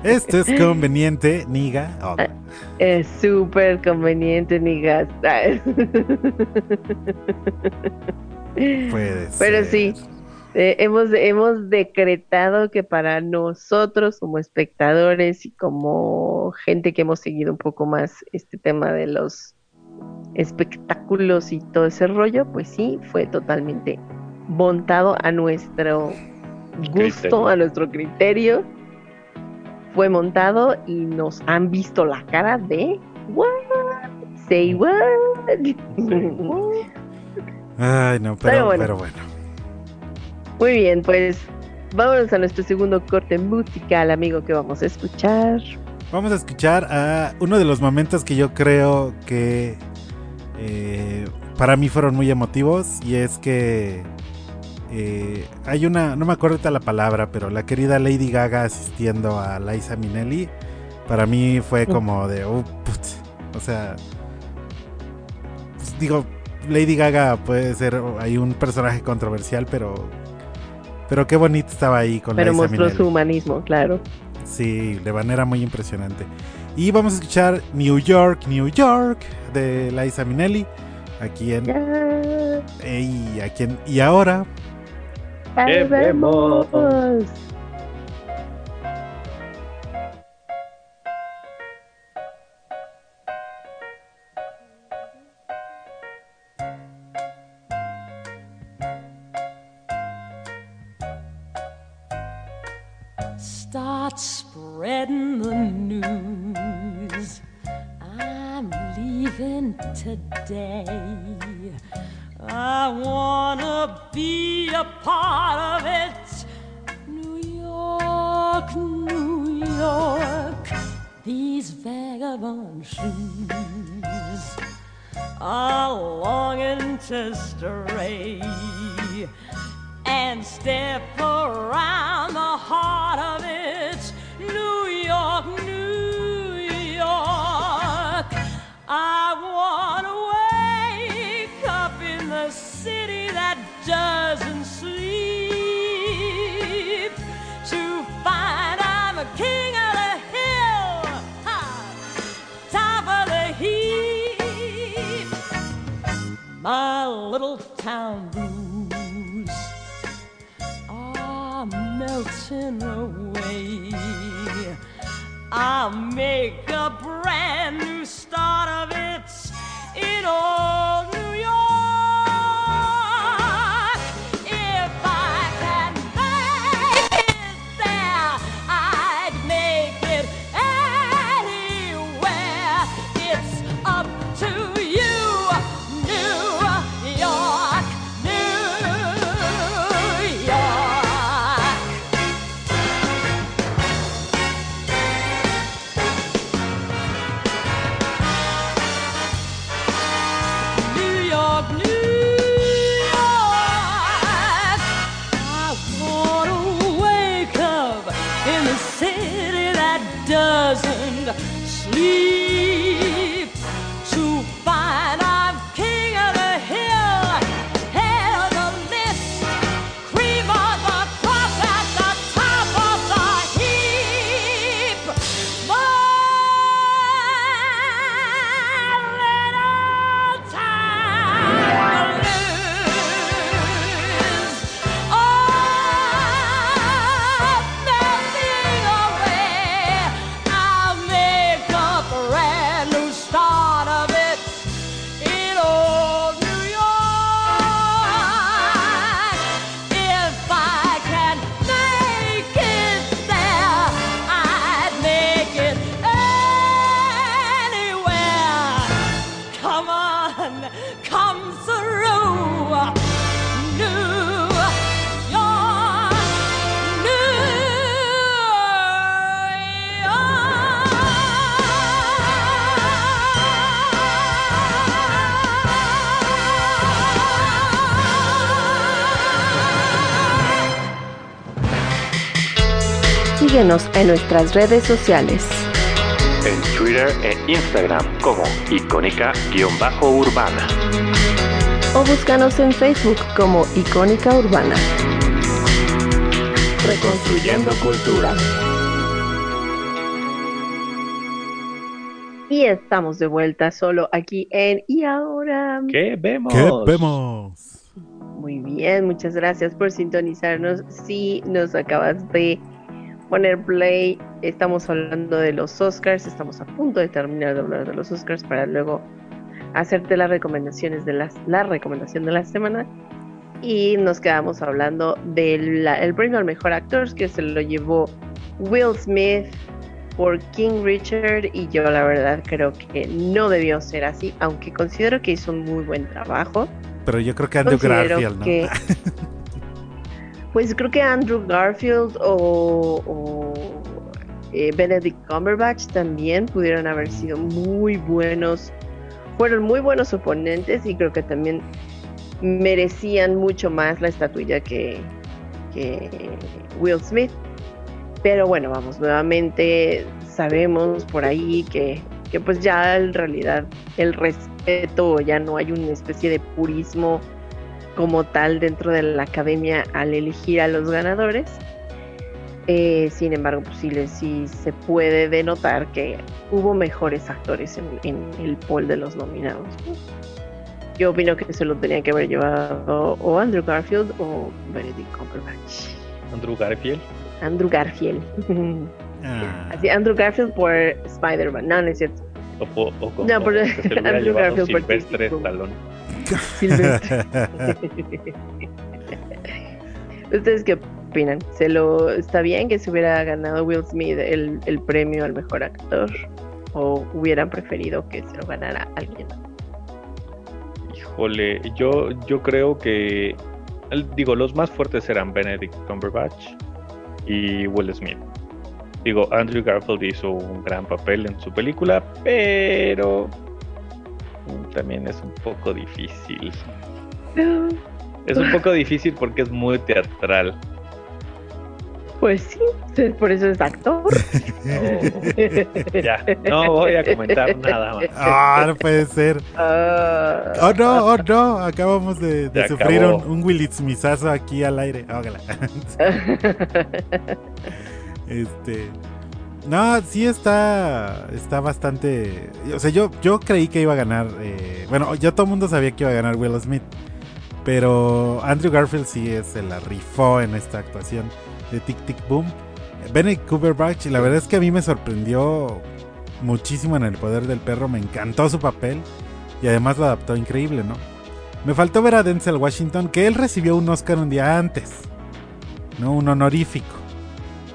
[SPEAKER 3] Esto es conveniente, niga. Oh, <laughs>
[SPEAKER 1] Es súper conveniente ni gastar.
[SPEAKER 3] puede
[SPEAKER 1] Pero
[SPEAKER 3] ser.
[SPEAKER 1] sí, eh, hemos, hemos decretado que para nosotros como espectadores y como gente que hemos seguido un poco más este tema de los espectáculos y todo ese rollo, pues sí, fue totalmente montado a nuestro gusto,
[SPEAKER 2] Criterio.
[SPEAKER 1] a nuestro criterio. Fue montado y nos han visto la cara de what? <laughs> Say what?
[SPEAKER 3] Ay, no, pero,
[SPEAKER 1] Pero bueno.
[SPEAKER 3] pero bueno.
[SPEAKER 1] Muy bien, pues vámonos a nuestro segundo corte musical, amigo, que vamos a escuchar.
[SPEAKER 3] Vamos a escuchar a uno de los momentos que yo creo que eh, para mí fueron muy emotivos y es que eh, hay una, no me acuerdo ahorita la palabra, pero la querida Lady Gaga asistiendo a Liza Minnelli, para mí fue como de, oh, putz, o sea, pues, digo, Lady Gaga puede ser hay un personaje controversial, pero pero qué bonito estaba ahí con
[SPEAKER 1] Pero
[SPEAKER 3] Liza
[SPEAKER 1] mostró
[SPEAKER 3] Minnelli.
[SPEAKER 1] su humanismo, claro.
[SPEAKER 3] Sí, de manera muy impresionante. Y vamos a escuchar New York, New York de Liza Minnelli. Aquí en. Y, aquí en- y ahora.
[SPEAKER 1] Ahí
[SPEAKER 5] away. I'll make a brand new start of it in old
[SPEAKER 1] en nuestras redes sociales.
[SPEAKER 6] En Twitter e Instagram como icónica-urbana.
[SPEAKER 1] o búscanos en Facebook como Icónica Urbana.
[SPEAKER 6] Reconstruyendo cultura.
[SPEAKER 1] Y estamos de vuelta solo aquí en Y ahora.
[SPEAKER 2] ¿Qué vemos?
[SPEAKER 3] ¿Qué vemos?
[SPEAKER 1] Muy bien, muchas gracias por sintonizarnos. Si nos acabas de poner play, estamos hablando de los Oscars, estamos a punto de terminar de hablar de los Oscars para luego hacerte las recomendaciones de las, la recomendación de la semana. Y nos quedamos hablando del el premio al mejor actor que se lo llevó Will Smith por King Richard y yo la verdad creo que no debió ser así, aunque considero que hizo un muy buen trabajo.
[SPEAKER 3] Pero yo creo que Andrew Garfield, ¿no?
[SPEAKER 1] que- <laughs> pues creo que Andrew Garfield o, eh, Benedict Cumberbatch también pudieron haber sido muy buenos, fueron muy buenos oponentes y creo que también merecían mucho más la estatuilla que, que Will Smith. Pero bueno, vamos, nuevamente sabemos por ahí que, que pues ya en realidad el respeto, ya no hay una especie de purismo como tal dentro de la academia al elegir a los ganadores. Eh, sin embargo, pues sí, le- sí se puede denotar que hubo mejores actores en, en el poll de los nominados. ¿no? Yo opino que se lo tenía que haber llevado o Andrew Garfield o Benedict Cumberbatch.
[SPEAKER 2] Andrew Garfield.
[SPEAKER 1] Andrew Garfield.
[SPEAKER 3] Ah.
[SPEAKER 1] Así, Andrew Garfield por Spider-Man. No, no es cierto.
[SPEAKER 2] O,
[SPEAKER 1] No,
[SPEAKER 2] hubiera
[SPEAKER 1] Andrew Garfield por
[SPEAKER 2] Silvestre. Stallone. <laughs> <laughs>
[SPEAKER 1] ¿Ustedes qué opinan? ¿Se lo está bien que se hubiera ganado Will Smith el, el premio al mejor actor? ¿O hubieran preferido que se lo ganara alguien? más?
[SPEAKER 2] Híjole, yo, yo creo que, digo, los más fuertes eran Benedict Cumberbatch y Will Smith. Digo, Andrew Garfield hizo un gran papel en su película, pero también es un poco difícil. Es un poco difícil porque es muy teatral.
[SPEAKER 1] Pues sí, por eso es actor. <laughs>
[SPEAKER 2] Ya, no voy a comentar nada más.
[SPEAKER 3] Ah, no puede ser.
[SPEAKER 1] Ah,
[SPEAKER 3] Oh no, oh no, acabamos de, de sufrir
[SPEAKER 2] acabó.
[SPEAKER 3] un, un Willitsmizazo aquí al aire. Ógala. <laughs> Este. No, sí está. Está bastante. O sea, yo, yo creí que iba a ganar. eh, bueno, ya todo el mundo sabía que iba a ganar Will Smith. Pero Andrew Garfield sí es, se la rifó en esta actuación de Tic Tic Boom. Benedict Cumberbatch, la verdad es que a mí me sorprendió muchísimo en El Poder del Perro. Me encantó su papel. Y además lo adaptó increíble, ¿no? Me faltó ver a Denzel Washington, que él recibió un Oscar un día antes. ¿No? Un honorífico.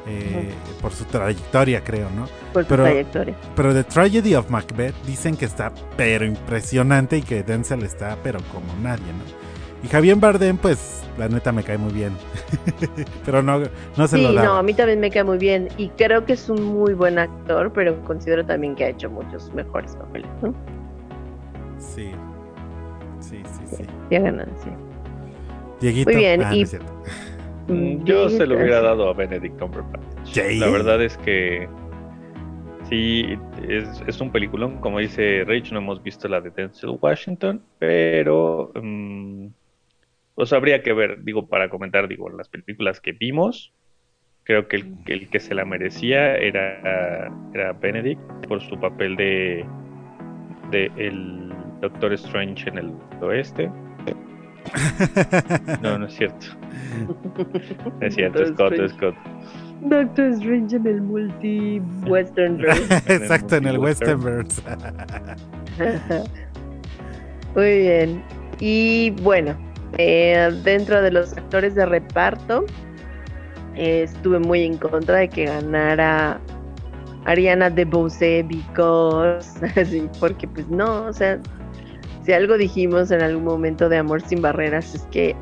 [SPEAKER 3] Eh, por su trayectoria, creo, ¿no?
[SPEAKER 1] por su
[SPEAKER 3] pero-
[SPEAKER 1] trayectoria.
[SPEAKER 3] Pero The Tragedy of Macbeth dicen que está pero impresionante y que Denzel está pero como nadie, ¿no? Y Javier Bardem, pues, la neta me cae muy bien. <laughs> pero no, no se
[SPEAKER 1] Sí,
[SPEAKER 3] lo da.
[SPEAKER 1] no, a mí también me cae muy bien. Y creo que es un muy buen actor, pero considero también que ha hecho muchos mejores papeles, ¿no?
[SPEAKER 3] Sí. Sí, sí, sí.
[SPEAKER 1] Y ha ganado, sí.
[SPEAKER 3] Dieguito.
[SPEAKER 1] Muy bien,
[SPEAKER 3] Ah,
[SPEAKER 1] y-
[SPEAKER 2] Yo se lo hubiera dado a Benedict Cumberbatch.
[SPEAKER 3] Sí.
[SPEAKER 2] La verdad es que sí, es, es un peliculón. Como dice Rich, no hemos visto la de Denzel Washington, pero mm, pues habría que ver, digo, para comentar, digo, las películas que vimos. Creo que el, que el que se la merecía era, era Benedict por su papel de, de el Doctor Strange en el oeste. <laughs> No, no es cierto. No es cierto, Scott. Scott.
[SPEAKER 1] Doctor Strange en el multi western <laughs>
[SPEAKER 3] Exacto, en el
[SPEAKER 2] Western.
[SPEAKER 3] Westernverse. <laughs>
[SPEAKER 1] Muy bien. Y bueno, eh, dentro de los actores de reparto, eh, estuve muy en contra de que ganara Ariana DeBose because, así, porque pues no, o sea, si algo dijimos en algún momento de Amor sin Barreras es que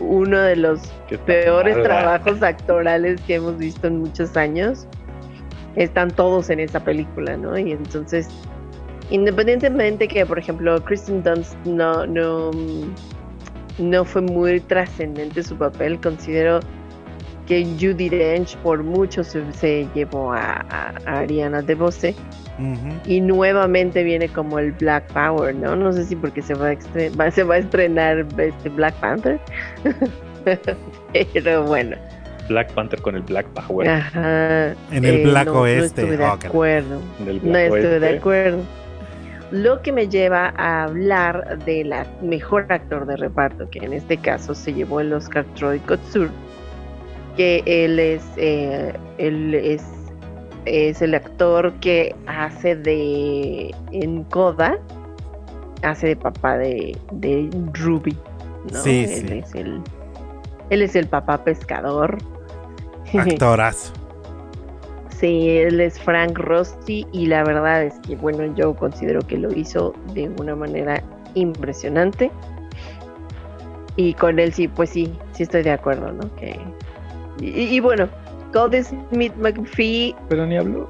[SPEAKER 1] uno de los peores trabajos actorales que hemos visto en muchos años. Están todos en esa película, ¿no? Y entonces, independientemente que, por ejemplo, Kristen Dunst no, no, no fue muy trascendente su papel, considero que Judy Dench por mucho se, se llevó a, a- a Ariana DeBose
[SPEAKER 3] Ujú.
[SPEAKER 1] y nuevamente viene como el Black Power, ¿no? No sé si porque se va a, estre- va- se va a estrenar este Black Panther. <laughs> Pero bueno.
[SPEAKER 2] Black Panther con el Black Power.
[SPEAKER 1] Ajá,
[SPEAKER 3] En el Black
[SPEAKER 1] no,
[SPEAKER 3] Oeste,
[SPEAKER 1] No estuve de
[SPEAKER 3] oh, caray.
[SPEAKER 1] acuerdo.
[SPEAKER 2] del
[SPEAKER 1] No estoy de acuerdo. Lo que me lleva a hablar de la mejor actor de reparto, que en este caso se llevó el Oscar Troy Kotsur, que él es, eh, él es, es el actor que hace de en Coda, hace de papá de, de Ruby, ¿no?
[SPEAKER 3] Sí,
[SPEAKER 1] él
[SPEAKER 3] sí.
[SPEAKER 1] es el, él es el papá pescador.
[SPEAKER 3] Actorazo. <laughs>
[SPEAKER 1] Sí, él es Frank Rossi y la verdad es que, bueno, yo considero que lo hizo de una manera impresionante. Y con él sí, pues sí, sí estoy de acuerdo, ¿no? Que... Y, y- bueno, Smith McPhee,
[SPEAKER 2] Pero ni habló.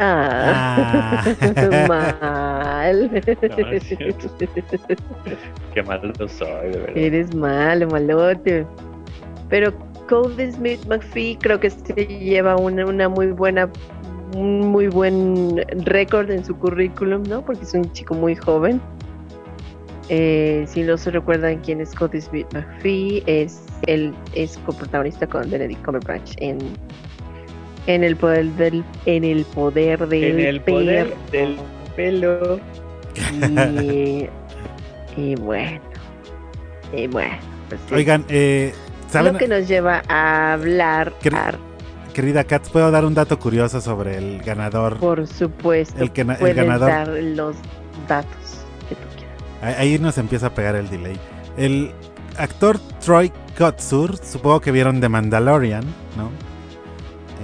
[SPEAKER 1] ah, <laughs> mal.
[SPEAKER 2] No, es. <laughs> Qué malo soy, de verdad.
[SPEAKER 1] Eres malo, malote. Pero Cody Smith McPhee creo que se lleva una, una muy buena, un muy buen récord en su currículum, ¿no? Porque es un chico muy joven. Eh, si no se recuerdan quién es Cody Smith McPhee, es él es coprotagonista con Benedict Cumberbatch en en el poder del en el poder del
[SPEAKER 2] En el poder
[SPEAKER 1] perro.
[SPEAKER 2] del pelo.
[SPEAKER 1] y, y bueno y bueno pues sí.
[SPEAKER 3] Oigan, eh, ¿saben?
[SPEAKER 1] Lo que nos lleva a hablar,
[SPEAKER 3] Querida Katz, ¿puedo dar un dato curioso sobre el ganador?
[SPEAKER 1] por supuesto,
[SPEAKER 3] El que el ganador.
[SPEAKER 1] dar los datos que tú quieras.
[SPEAKER 3] Ahí ahí nos empieza a pegar el delay. El actor Troy Kotsur, supongo que vieron The Mandalorian, ¿no?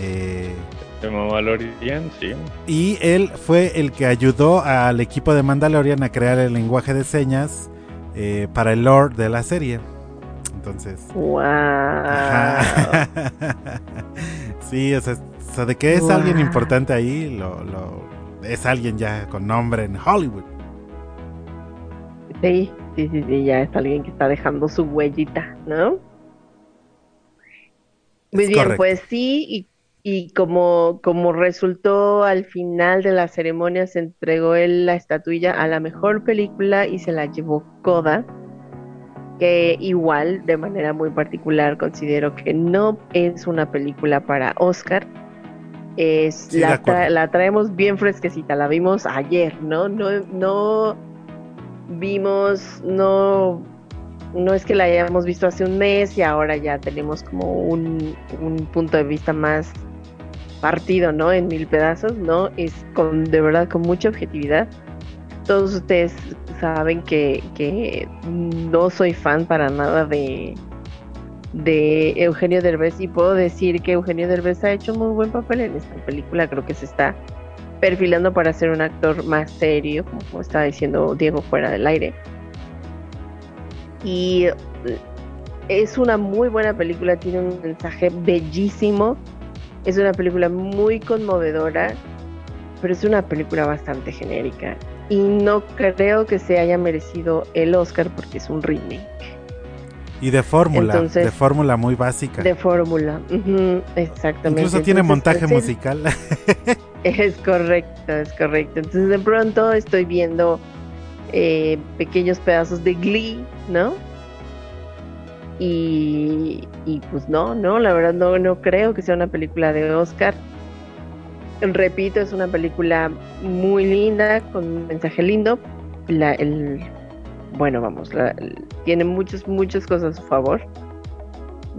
[SPEAKER 3] Eh,
[SPEAKER 2] De Mandalorian, sí.
[SPEAKER 3] y él fue el que ayudó al equipo de Mandalorian a crear el lenguaje de señas eh, para el lore de la serie. Entonces,
[SPEAKER 1] Wow.
[SPEAKER 3] Ajá. <laughs> sí, o sea, O sea, de que es alguien importante ahí, lo, lo- es alguien ya con nombre en Hollywood.
[SPEAKER 1] Sí, sí, sí, sí, ya es alguien que está dejando su huellita, ¿no? Muy
[SPEAKER 3] Es
[SPEAKER 1] bien,
[SPEAKER 3] correcto.
[SPEAKER 1] pues sí, y, y como, como resultó al final de la ceremonia, se entregó él la estatuilla a la mejor película y se la llevó Coda, que igual, de manera muy particular, considero que no es una película para Oscar. Es,
[SPEAKER 3] Sí,
[SPEAKER 1] la, tra- la traemos bien fresquecita, la vimos ayer, ¿no? No, no vimos, no, no es que la hayamos visto hace un mes y ahora ya tenemos como un, un punto de vista más partido, ¿no? En mil pedazos, ¿no? Es con, de verdad, con mucha objetividad. Todos ustedes saben que, que no soy fan para nada de, de Eugenio Derbez y puedo decir que Eugenio Derbez ha hecho muy buen papel en esta película. Creo que se está perfilando para ser un actor más serio, como, estaba diciendo Diego fuera del aire. Y eh, es una muy buena película, tiene un mensaje bellísimo, es una película muy conmovedora, pero es una película bastante genérica. Y no creo que se haya merecido el Oscar porque es un remake
[SPEAKER 3] Y de fórmula,
[SPEAKER 1] Entonces-
[SPEAKER 3] de fórmula muy básica.
[SPEAKER 1] de fórmula. Exactamente.
[SPEAKER 3] Incluso tiene
[SPEAKER 1] Entonces,
[SPEAKER 3] montaje
[SPEAKER 1] pues,
[SPEAKER 3] musical. <laughs>
[SPEAKER 1] Es correcto, es correcto. Entonces de pronto estoy viendo eh, pequeños pedazos de Glee, ¿no? Y, y pues no, no, la verdad no, no creo que sea una película de Oscar. Repito, es una película muy linda, con un mensaje lindo. La, el, bueno, vamos, la- tiene muchas, muchas cosas a su favor.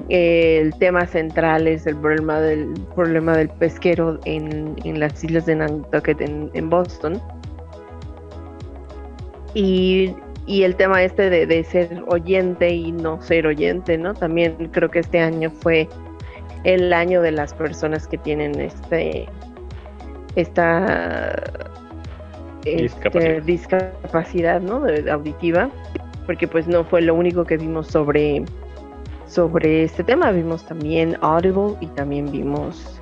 [SPEAKER 1] El tema central es el problema del problema del pesquero en, en las islas de Nantucket en, en Boston. Y, y el tema este de, de ser oyente y no ser oyente, ¿no? También creo que este año fue el año de las personas que tienen este esta este,
[SPEAKER 2] Discapacidad.
[SPEAKER 1] discapacidad, ¿no? De auditiva, porque pues no fue lo único que vimos sobre sobre este tema. Vimos también Audible y también vimos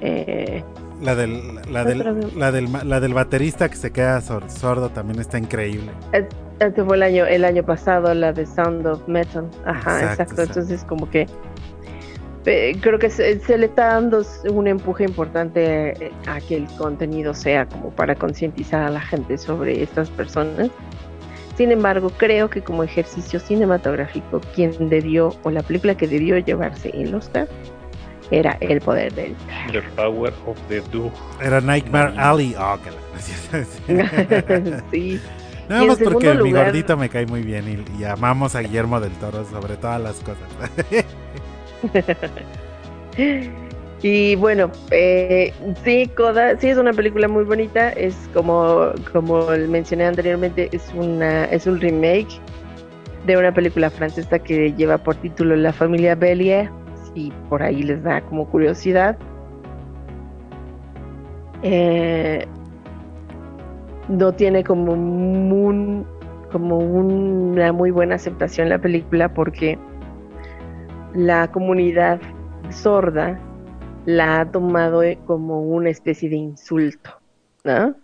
[SPEAKER 1] eh,
[SPEAKER 3] La del, la, del, la, del, la del baterista que se queda sor- sordo también está increíble.
[SPEAKER 1] Este fue el año, el año pasado, la de Sound of Metal. Ajá,
[SPEAKER 3] Exacto.
[SPEAKER 1] Entonces, como que eh, creo que se, se le está dando un empuje importante eh, a que el contenido sea como para concientizar a la gente sobre estas personas. Sin embargo, creo que como ejercicio cinematográfico, quien debió, o la película que debió llevarse el Oscar, era El Poder del
[SPEAKER 2] The Power of the Dog.
[SPEAKER 3] Era Nightmare Alley. Oh, que la- <laughs> <laughs>
[SPEAKER 1] sí.
[SPEAKER 3] Nada más porque mi gordito me cae muy bien y, y amamos a Guillermo del Toro sobre todas las cosas. <laughs>
[SPEAKER 1] Y bueno, eh, sí, Coda, sí es una película muy bonita, es como, como mencioné anteriormente, es una, es un remake de una película francesa que lleva por título La familia Bellier, si por ahí les da como curiosidad. Eh, no tiene como un, como una muy buena aceptación la película porque la comunidad sorda la ha tomado eh, como una especie de insulto, ¿no?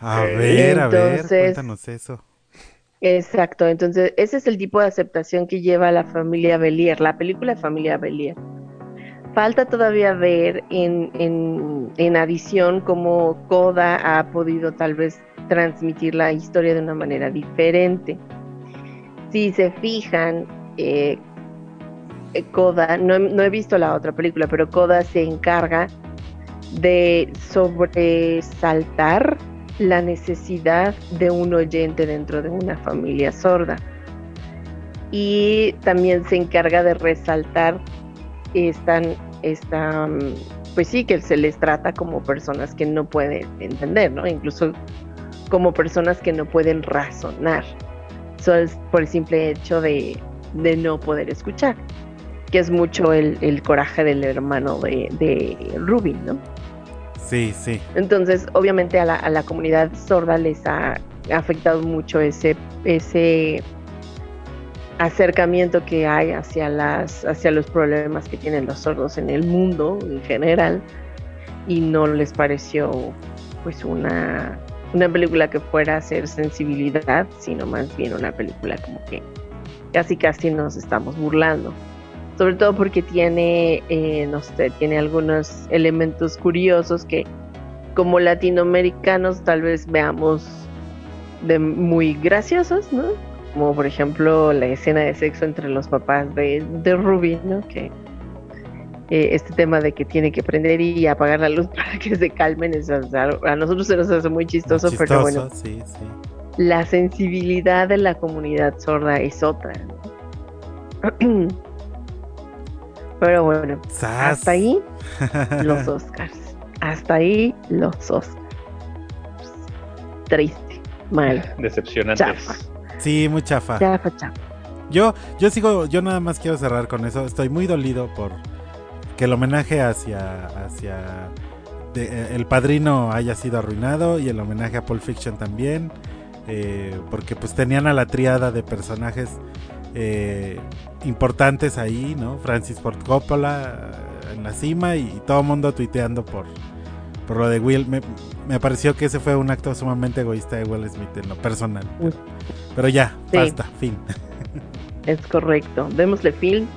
[SPEAKER 3] A ver, a ver,
[SPEAKER 1] Entonces-
[SPEAKER 3] cuéntanos eso.
[SPEAKER 1] Exacto, entonces ese es el tipo de aceptación que lleva la familia Belier, la película Familia Belier. Falta todavía ver en, en, en adición cómo Coda ha podido tal vez transmitir la historia de una manera diferente. Si se fijan, eh, Coda, no, he- visto la otra película, pero Coda se encarga de sobresaltar la necesidad de un oyente dentro de una familia sorda. Y también se encarga de resaltar esta, esta, mm, pues sí, que se les trata como personas que no pueden entender, ¿no? Incluso como personas que no pueden razonar, solo por el simple hecho de no poder escuchar, que es mucho el, el coraje del hermano de, de Rubin, ¿no?
[SPEAKER 3] Sí, sí.
[SPEAKER 1] Entonces, obviamente a la, a la comunidad sorda les ha afectado mucho ese, ese, acercamiento que hay hacia las hacia los problemas que tienen los sordos en el mundo en general y no les pareció pues una una película que fuera a hacer sensibilidad sino más bien una película como que casi casi nos estamos burlando sobre todo porque tiene eh, no sé tiene algunos elementos curiosos que como latinoamericanos tal vez veamos de muy graciosos no como por ejemplo la escena de sexo entre los papás de, de Ruby, ¿no? Que eh, este tema de que tiene que prender y apagar la luz <laughs> para que se calmen, es, a nosotros se nos hace muy chistoso, pero bueno,
[SPEAKER 3] sí, sí.
[SPEAKER 1] la sensibilidad de la comunidad sorda es otra. ¿no? <clears throat> Pero bueno,
[SPEAKER 3] Sas.
[SPEAKER 1] hasta ahí <laughs> los Oscars. Hasta ahí los Oscars. Triste, mal,
[SPEAKER 2] Decepcionantes.
[SPEAKER 1] Chafa.
[SPEAKER 3] Sí, muy chafa.
[SPEAKER 1] chafa, chafa.
[SPEAKER 3] Yo, yo sigo, yo nada más quiero cerrar con eso. Estoy muy dolido por que el homenaje hacia, hacia de- eh, el padrino haya sido arruinado y el homenaje a Pulp Fiction también, eh, porque pues tenían a la triada de personajes eh, importantes ahí, ¿no? Francis Ford Coppola eh, en la cima y, todo el mundo tuiteando por, por lo de Will. Me, me pareció que ese fue un acto sumamente egoísta de Will Smith en lo personal. Pero ya,
[SPEAKER 1] Sí.
[SPEAKER 3] basta, fin. <laughs>
[SPEAKER 1] Es correcto. Démosle fin.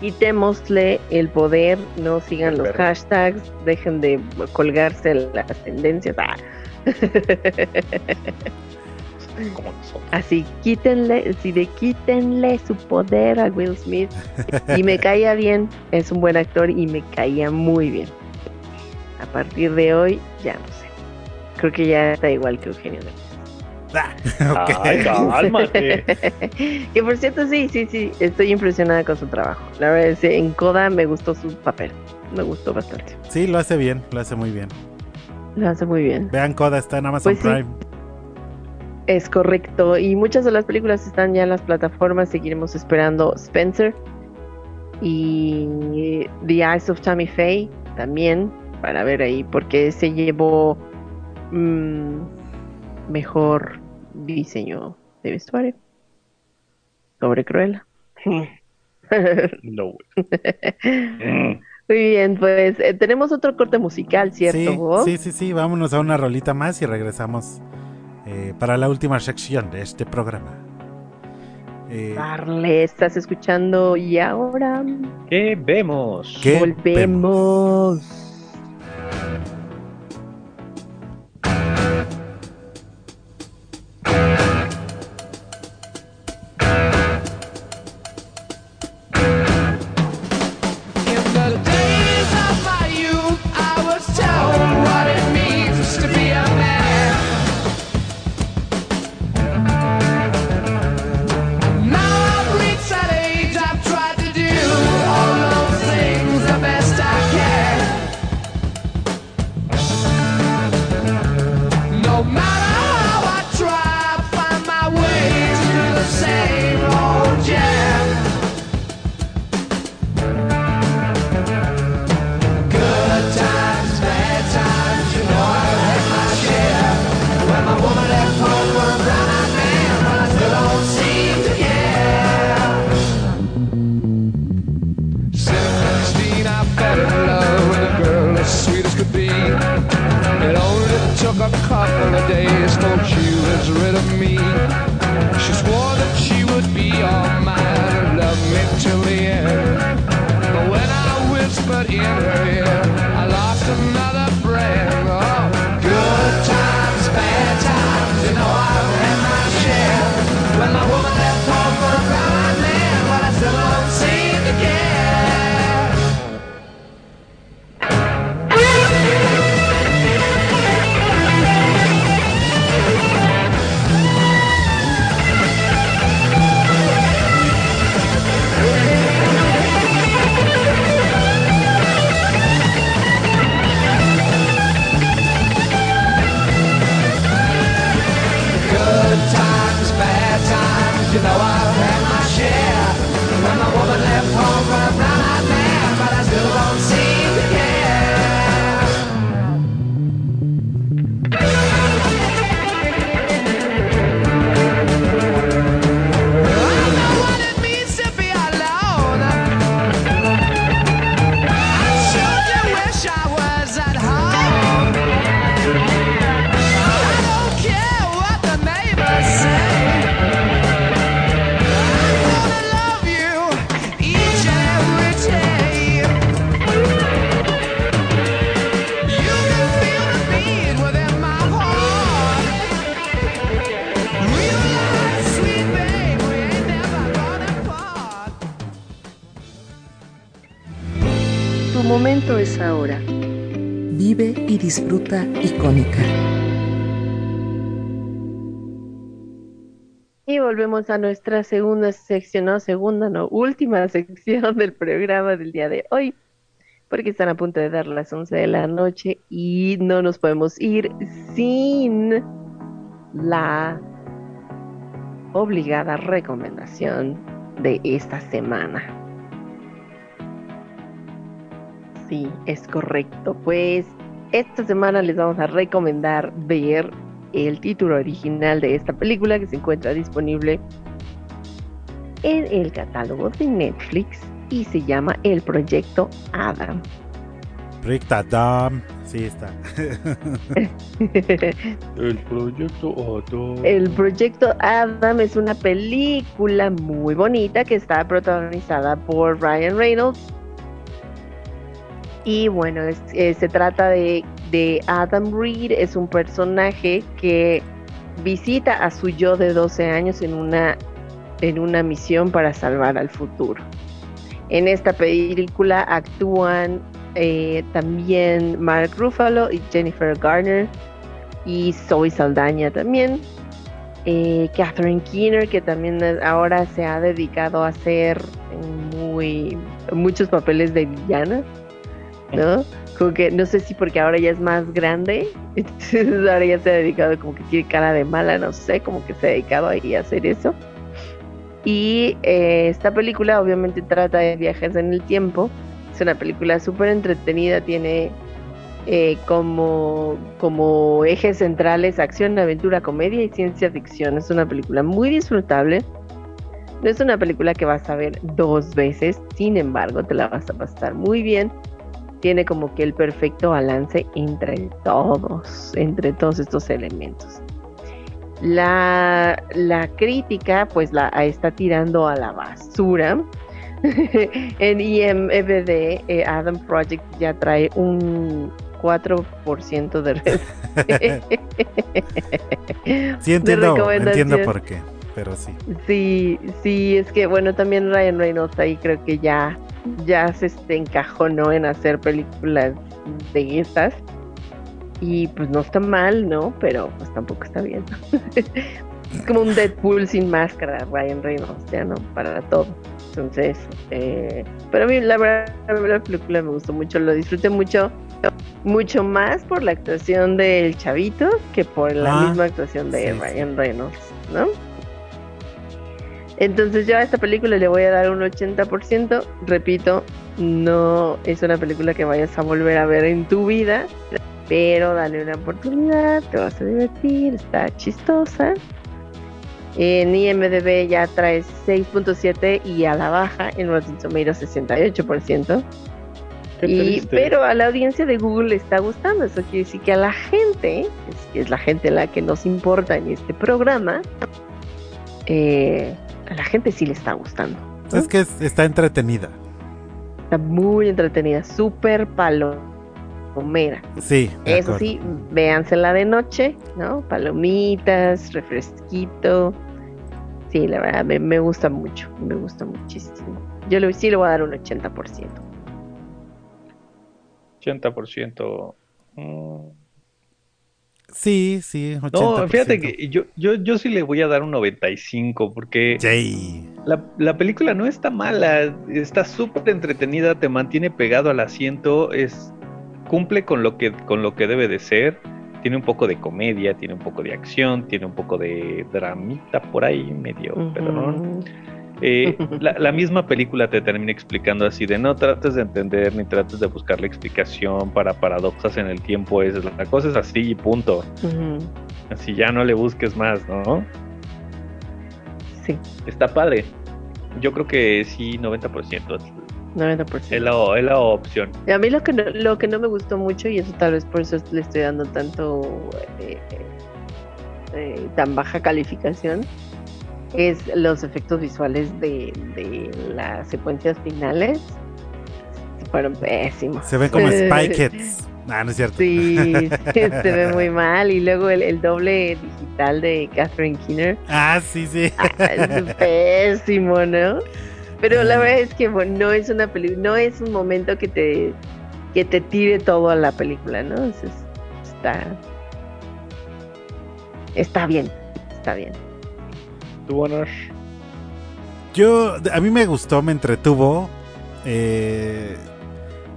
[SPEAKER 1] Quitémosle el poder. No sigan los hashtags. Dejen de colgarse las tendencias. Ah. <laughs>
[SPEAKER 2] Como nosotros.
[SPEAKER 1] Así, quítenle, si de quítenle su poder a Will Smith. Y me <laughs> caía bien. Es un buen actor y me caía muy bien. A partir de hoy, ya no sé. Creo que ya está igual que Eugenio Derbez.
[SPEAKER 3] Ok.
[SPEAKER 2] Ay, cálmate. <laughs>
[SPEAKER 1] que por cierto, sí, sí, sí, estoy impresionada con su trabajo. La verdad es que en Coda me gustó su papel. Me gustó bastante.
[SPEAKER 3] Sí, lo hace bien, lo hace muy bien.
[SPEAKER 1] Lo hace muy bien.
[SPEAKER 3] Vean Coda, está en Amazon
[SPEAKER 1] Pues sí. Es correcto. Y muchas de las películas están ya en las plataformas. Seguiremos esperando Spencer. Y The Eyes of Tammy Faye también. Para ver ahí. Porque se llevó mm, mejor diseño de vestuario. Sobre Cruella. <laughs>
[SPEAKER 2] No, güey. <laughs>
[SPEAKER 1] Muy bien, pues eh, tenemos otro corte musical, ¿cierto?
[SPEAKER 3] Sí,
[SPEAKER 1] Bob?
[SPEAKER 3] sí, sí, sí, vámonos a una rolita más y regresamos eh, para la última sección de este programa. Eh,
[SPEAKER 1] Darle, estás escuchando y ahora
[SPEAKER 2] ¿Qué vemos?
[SPEAKER 3] ¿Qué
[SPEAKER 1] volvemos.
[SPEAKER 7] In right till the end. But When I whispered in her
[SPEAKER 4] ear. Momento es ahora. Vive y disfruta icónica.
[SPEAKER 1] Y volvemos a nuestra segunda sección, no, segunda, no, última <laughs> sección del programa del día de hoy, porque están a punto de dar las 11 de la noche y no nos podemos ir sin la obligada recomendación de esta semana. Sí, es correcto. Pues esta semana les vamos a recomendar ver el título original de esta película que se encuentra disponible en el catálogo de Netflix y se llama El Proyecto Adam.
[SPEAKER 3] Proyecto Adam. Sí, está. <laughs>
[SPEAKER 2] El proyecto Otto.
[SPEAKER 1] El Proyecto Adam es una película muy bonita que está protagonizada por Ryan Reynolds. Y bueno, eh, se trata de, de Adam Reed, es un personaje que visita a su yo de 12 años en una, en una misión para salvar al futuro. En esta película actúan eh, también Mark Ruffalo y Jennifer Garner y Zoe Saldaña también. Eh, Catherine Keener, que también ahora se ha dedicado a hacer muy, muchos papeles de villana, ¿no? Como que no sé si porque ahora ya es más grande, <laughs> ahora ya se ha dedicado como que tiene cara de mala, no sé, como que se ha dedicado a hacer eso. Y eh, esta película obviamente trata de viajes en el tiempo. Es una película súper entretenida, tiene eh, como, como ejes centrales acción, aventura, comedia y ciencia ficción. Es una película muy disfrutable. No es una película que vas a ver dos veces, sin embargo, te la vas a pasar muy bien. Tiene como que el perfecto balance entre todos, entre todos estos elementos. La, la crítica, pues la está tirando a la basura. <laughs> en IMDb, eh, Adam Project ya trae un 4% de red. <laughs>
[SPEAKER 3] Sí, entiendo,
[SPEAKER 1] recomendación.
[SPEAKER 3] entiendo por qué, pero sí.
[SPEAKER 1] Sí, sí, es que bueno, también Ryan Reynolds ahí creo que ya, ya se este, encajonó en hacer películas de estas. Y pues no está mal, ¿no? Pero pues tampoco está bien. <laughs> es como un Deadpool sin máscara, Ryan Reynolds, ya no, para todo. Entonces, eh, pero a mí la verdad, la película me gustó mucho, lo disfruté mucho, mucho más por la actuación del chavito que por la
[SPEAKER 3] Ah,
[SPEAKER 1] misma actuación de
[SPEAKER 3] sí.
[SPEAKER 1] Ryan Reynolds, ¿no? Entonces yo a esta película le voy a dar un 80%. Repito, no es una película que vayas a volver a ver en tu vida, pero dale una oportunidad, te vas a divertir, está chistosa. En IMDB ya trae 6.7 y a la baja en Rotten Tomatoes 68%.
[SPEAKER 2] Qué
[SPEAKER 1] Y,
[SPEAKER 2] triste.
[SPEAKER 1] pero a la audiencia de Google le está gustando. Eso quiere decir que a la gente, es, es la gente la que nos importa en este programa, eh, a la gente sí le está gustando. ¿no?
[SPEAKER 3] Es que es- está entretenida.
[SPEAKER 1] Está muy entretenida, súper palomera.
[SPEAKER 3] Sí. de
[SPEAKER 1] Eso
[SPEAKER 3] acuerdo.
[SPEAKER 1] sí, véansela de noche, ¿no? Palomitas, refresquito. Sí, la verdad, me, me gusta mucho, me gusta muchísimo. Yo le, sí le voy a dar un 80%.
[SPEAKER 2] 80%. mm.
[SPEAKER 3] Sí, sí. 80%.
[SPEAKER 2] No, fíjate que yo, yo, yo sí le voy a dar un 95 porque la, la película no está mala, está súper entretenida, te mantiene pegado al asiento, es cumple con lo que con lo que debe de ser. Tiene un poco de comedia, tiene un poco de acción, tiene un poco de dramita por ahí medio, pedorrón.
[SPEAKER 1] Ujú.
[SPEAKER 2] Eh, <laughs> la, la misma película te termina explicando así de no trates de entender ni trates de buscar la explicación para paradojas en el tiempo, es la cosa es así y punto. Así ya no le busques más, ¿no?
[SPEAKER 1] Sí,
[SPEAKER 2] Está padre. Yo creo que sí, 90%.
[SPEAKER 1] 90%.
[SPEAKER 2] Es la, es la opción.
[SPEAKER 1] Y A mí lo que, no, lo que no me gustó mucho, y eso tal vez por eso le estoy dando tanto eh, eh, tan baja calificación, es los efectos visuales de, de las secuencias finales. Fueron pésimos.
[SPEAKER 3] Se ven como <laughs> Spy Kids. Ah, no es cierto. <laughs>
[SPEAKER 1] Sí, se ve muy mal. Y luego el, el doble digital de Catherine Keener.
[SPEAKER 3] Ah, sí, sí.
[SPEAKER 1] ah, es <laughs> pésimo, ¿no? Pero la verdad es que bueno, no es una película, no es un momento que te que te tire todo a la película, ¿no? Es- es- está está bien, está bien.
[SPEAKER 2] ¿Tú, Warner?
[SPEAKER 3] Yo, a mí me gustó, me entretuvo. Eh,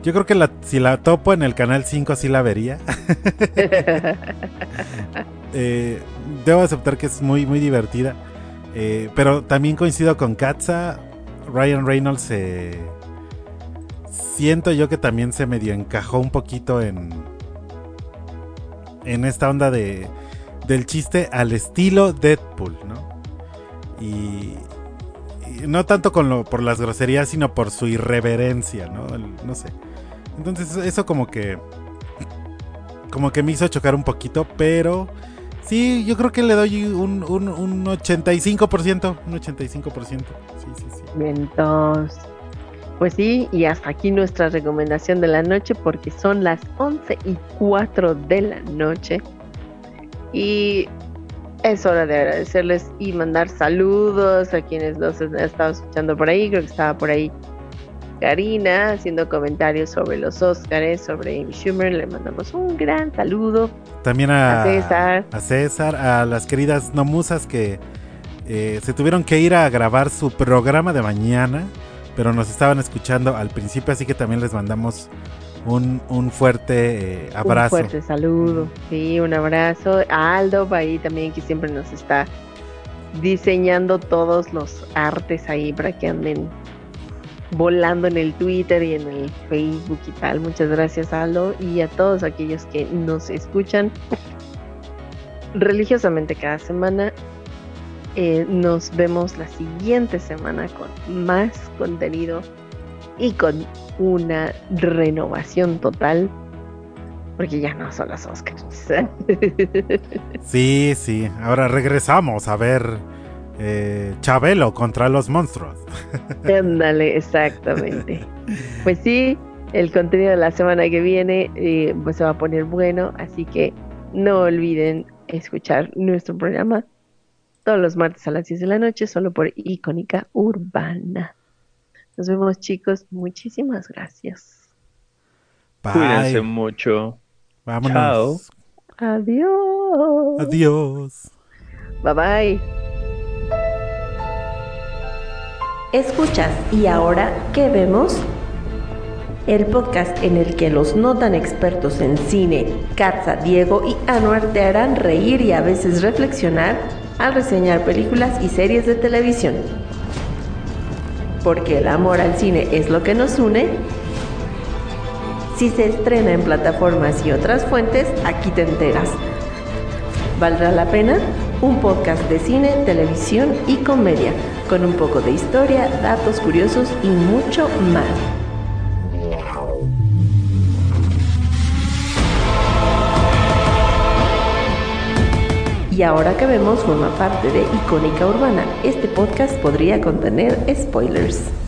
[SPEAKER 3] yo creo que la- si la topo en el canal 5 sí la vería. <laughs> Eh, debo aceptar que es muy, muy divertida. Eh, pero también coincido con Katza. Ryan Reynolds eh, siento yo que también se medio encajó un poquito en en esta onda de del chiste al estilo Deadpool, ¿no? Y, no tanto con lo, por las groserías, sino por su irreverencia, ¿no? No sé. Entonces eso como que como que me hizo chocar un poquito, pero sí, yo creo que le doy un, un, un 85%, un 85%. Sí, sí, sí.
[SPEAKER 1] Vientos. Pues sí, y hasta aquí nuestra recomendación de la noche porque son las 11 y 4 de la noche. Y es hora de agradecerles y mandar saludos a quienes nos han estado escuchando por ahí. Creo que estaba por ahí Karina haciendo comentarios sobre los Óscares, sobre Amy Schumer. Le mandamos un gran saludo.
[SPEAKER 3] También a,
[SPEAKER 1] A César.
[SPEAKER 3] a César, a las queridas nomusas que eh, se tuvieron que ir a grabar su programa de mañana, pero nos estaban escuchando al principio, así que también les mandamos un, un fuerte eh, abrazo.
[SPEAKER 1] Un fuerte saludo. Sí, un abrazo. A Aldo ahí también que siempre nos está diseñando todos los artes ahí para que anden volando en el Twitter y en el Facebook y tal. Muchas gracias Aldo y a todos aquellos que nos escuchan religiosamente cada semana. Eh, nos vemos la siguiente semana con más contenido y con una renovación total. Porque ya no son las Oscars. <laughs>
[SPEAKER 3] Sí, sí. Ahora regresamos a ver eh, Chabelo contra los monstruos. <laughs>
[SPEAKER 1] Ándale, exactamente. Pues sí, el contenido de la semana que viene eh, pues se va a poner bueno, así que no olviden escuchar nuestro programa todos los martes a las 10 de la noche, solo por Icónica Urbana. Nos vemos chicos, muchísimas gracias.
[SPEAKER 3] Bye.
[SPEAKER 2] Cuídense mucho.
[SPEAKER 3] Vámonos.
[SPEAKER 1] Adiós.
[SPEAKER 3] Adiós.
[SPEAKER 1] Bye bye.
[SPEAKER 8] Escuchas y ahora, ¿qué vemos? El podcast en el que los no tan expertos en cine, Katza, Diego y Anuar te harán reír y a veces reflexionar al reseñar películas y series de televisión. Porque el amor al cine es lo que nos une. Si se estrena en plataformas y otras fuentes, aquí te enteras. ¿Valdrá la pena? Un podcast de cine, televisión y comedia, con un poco de historia, datos curiosos y mucho más. Y ahora que vemos forma parte de Icónica Urbana, este podcast podría contener spoilers.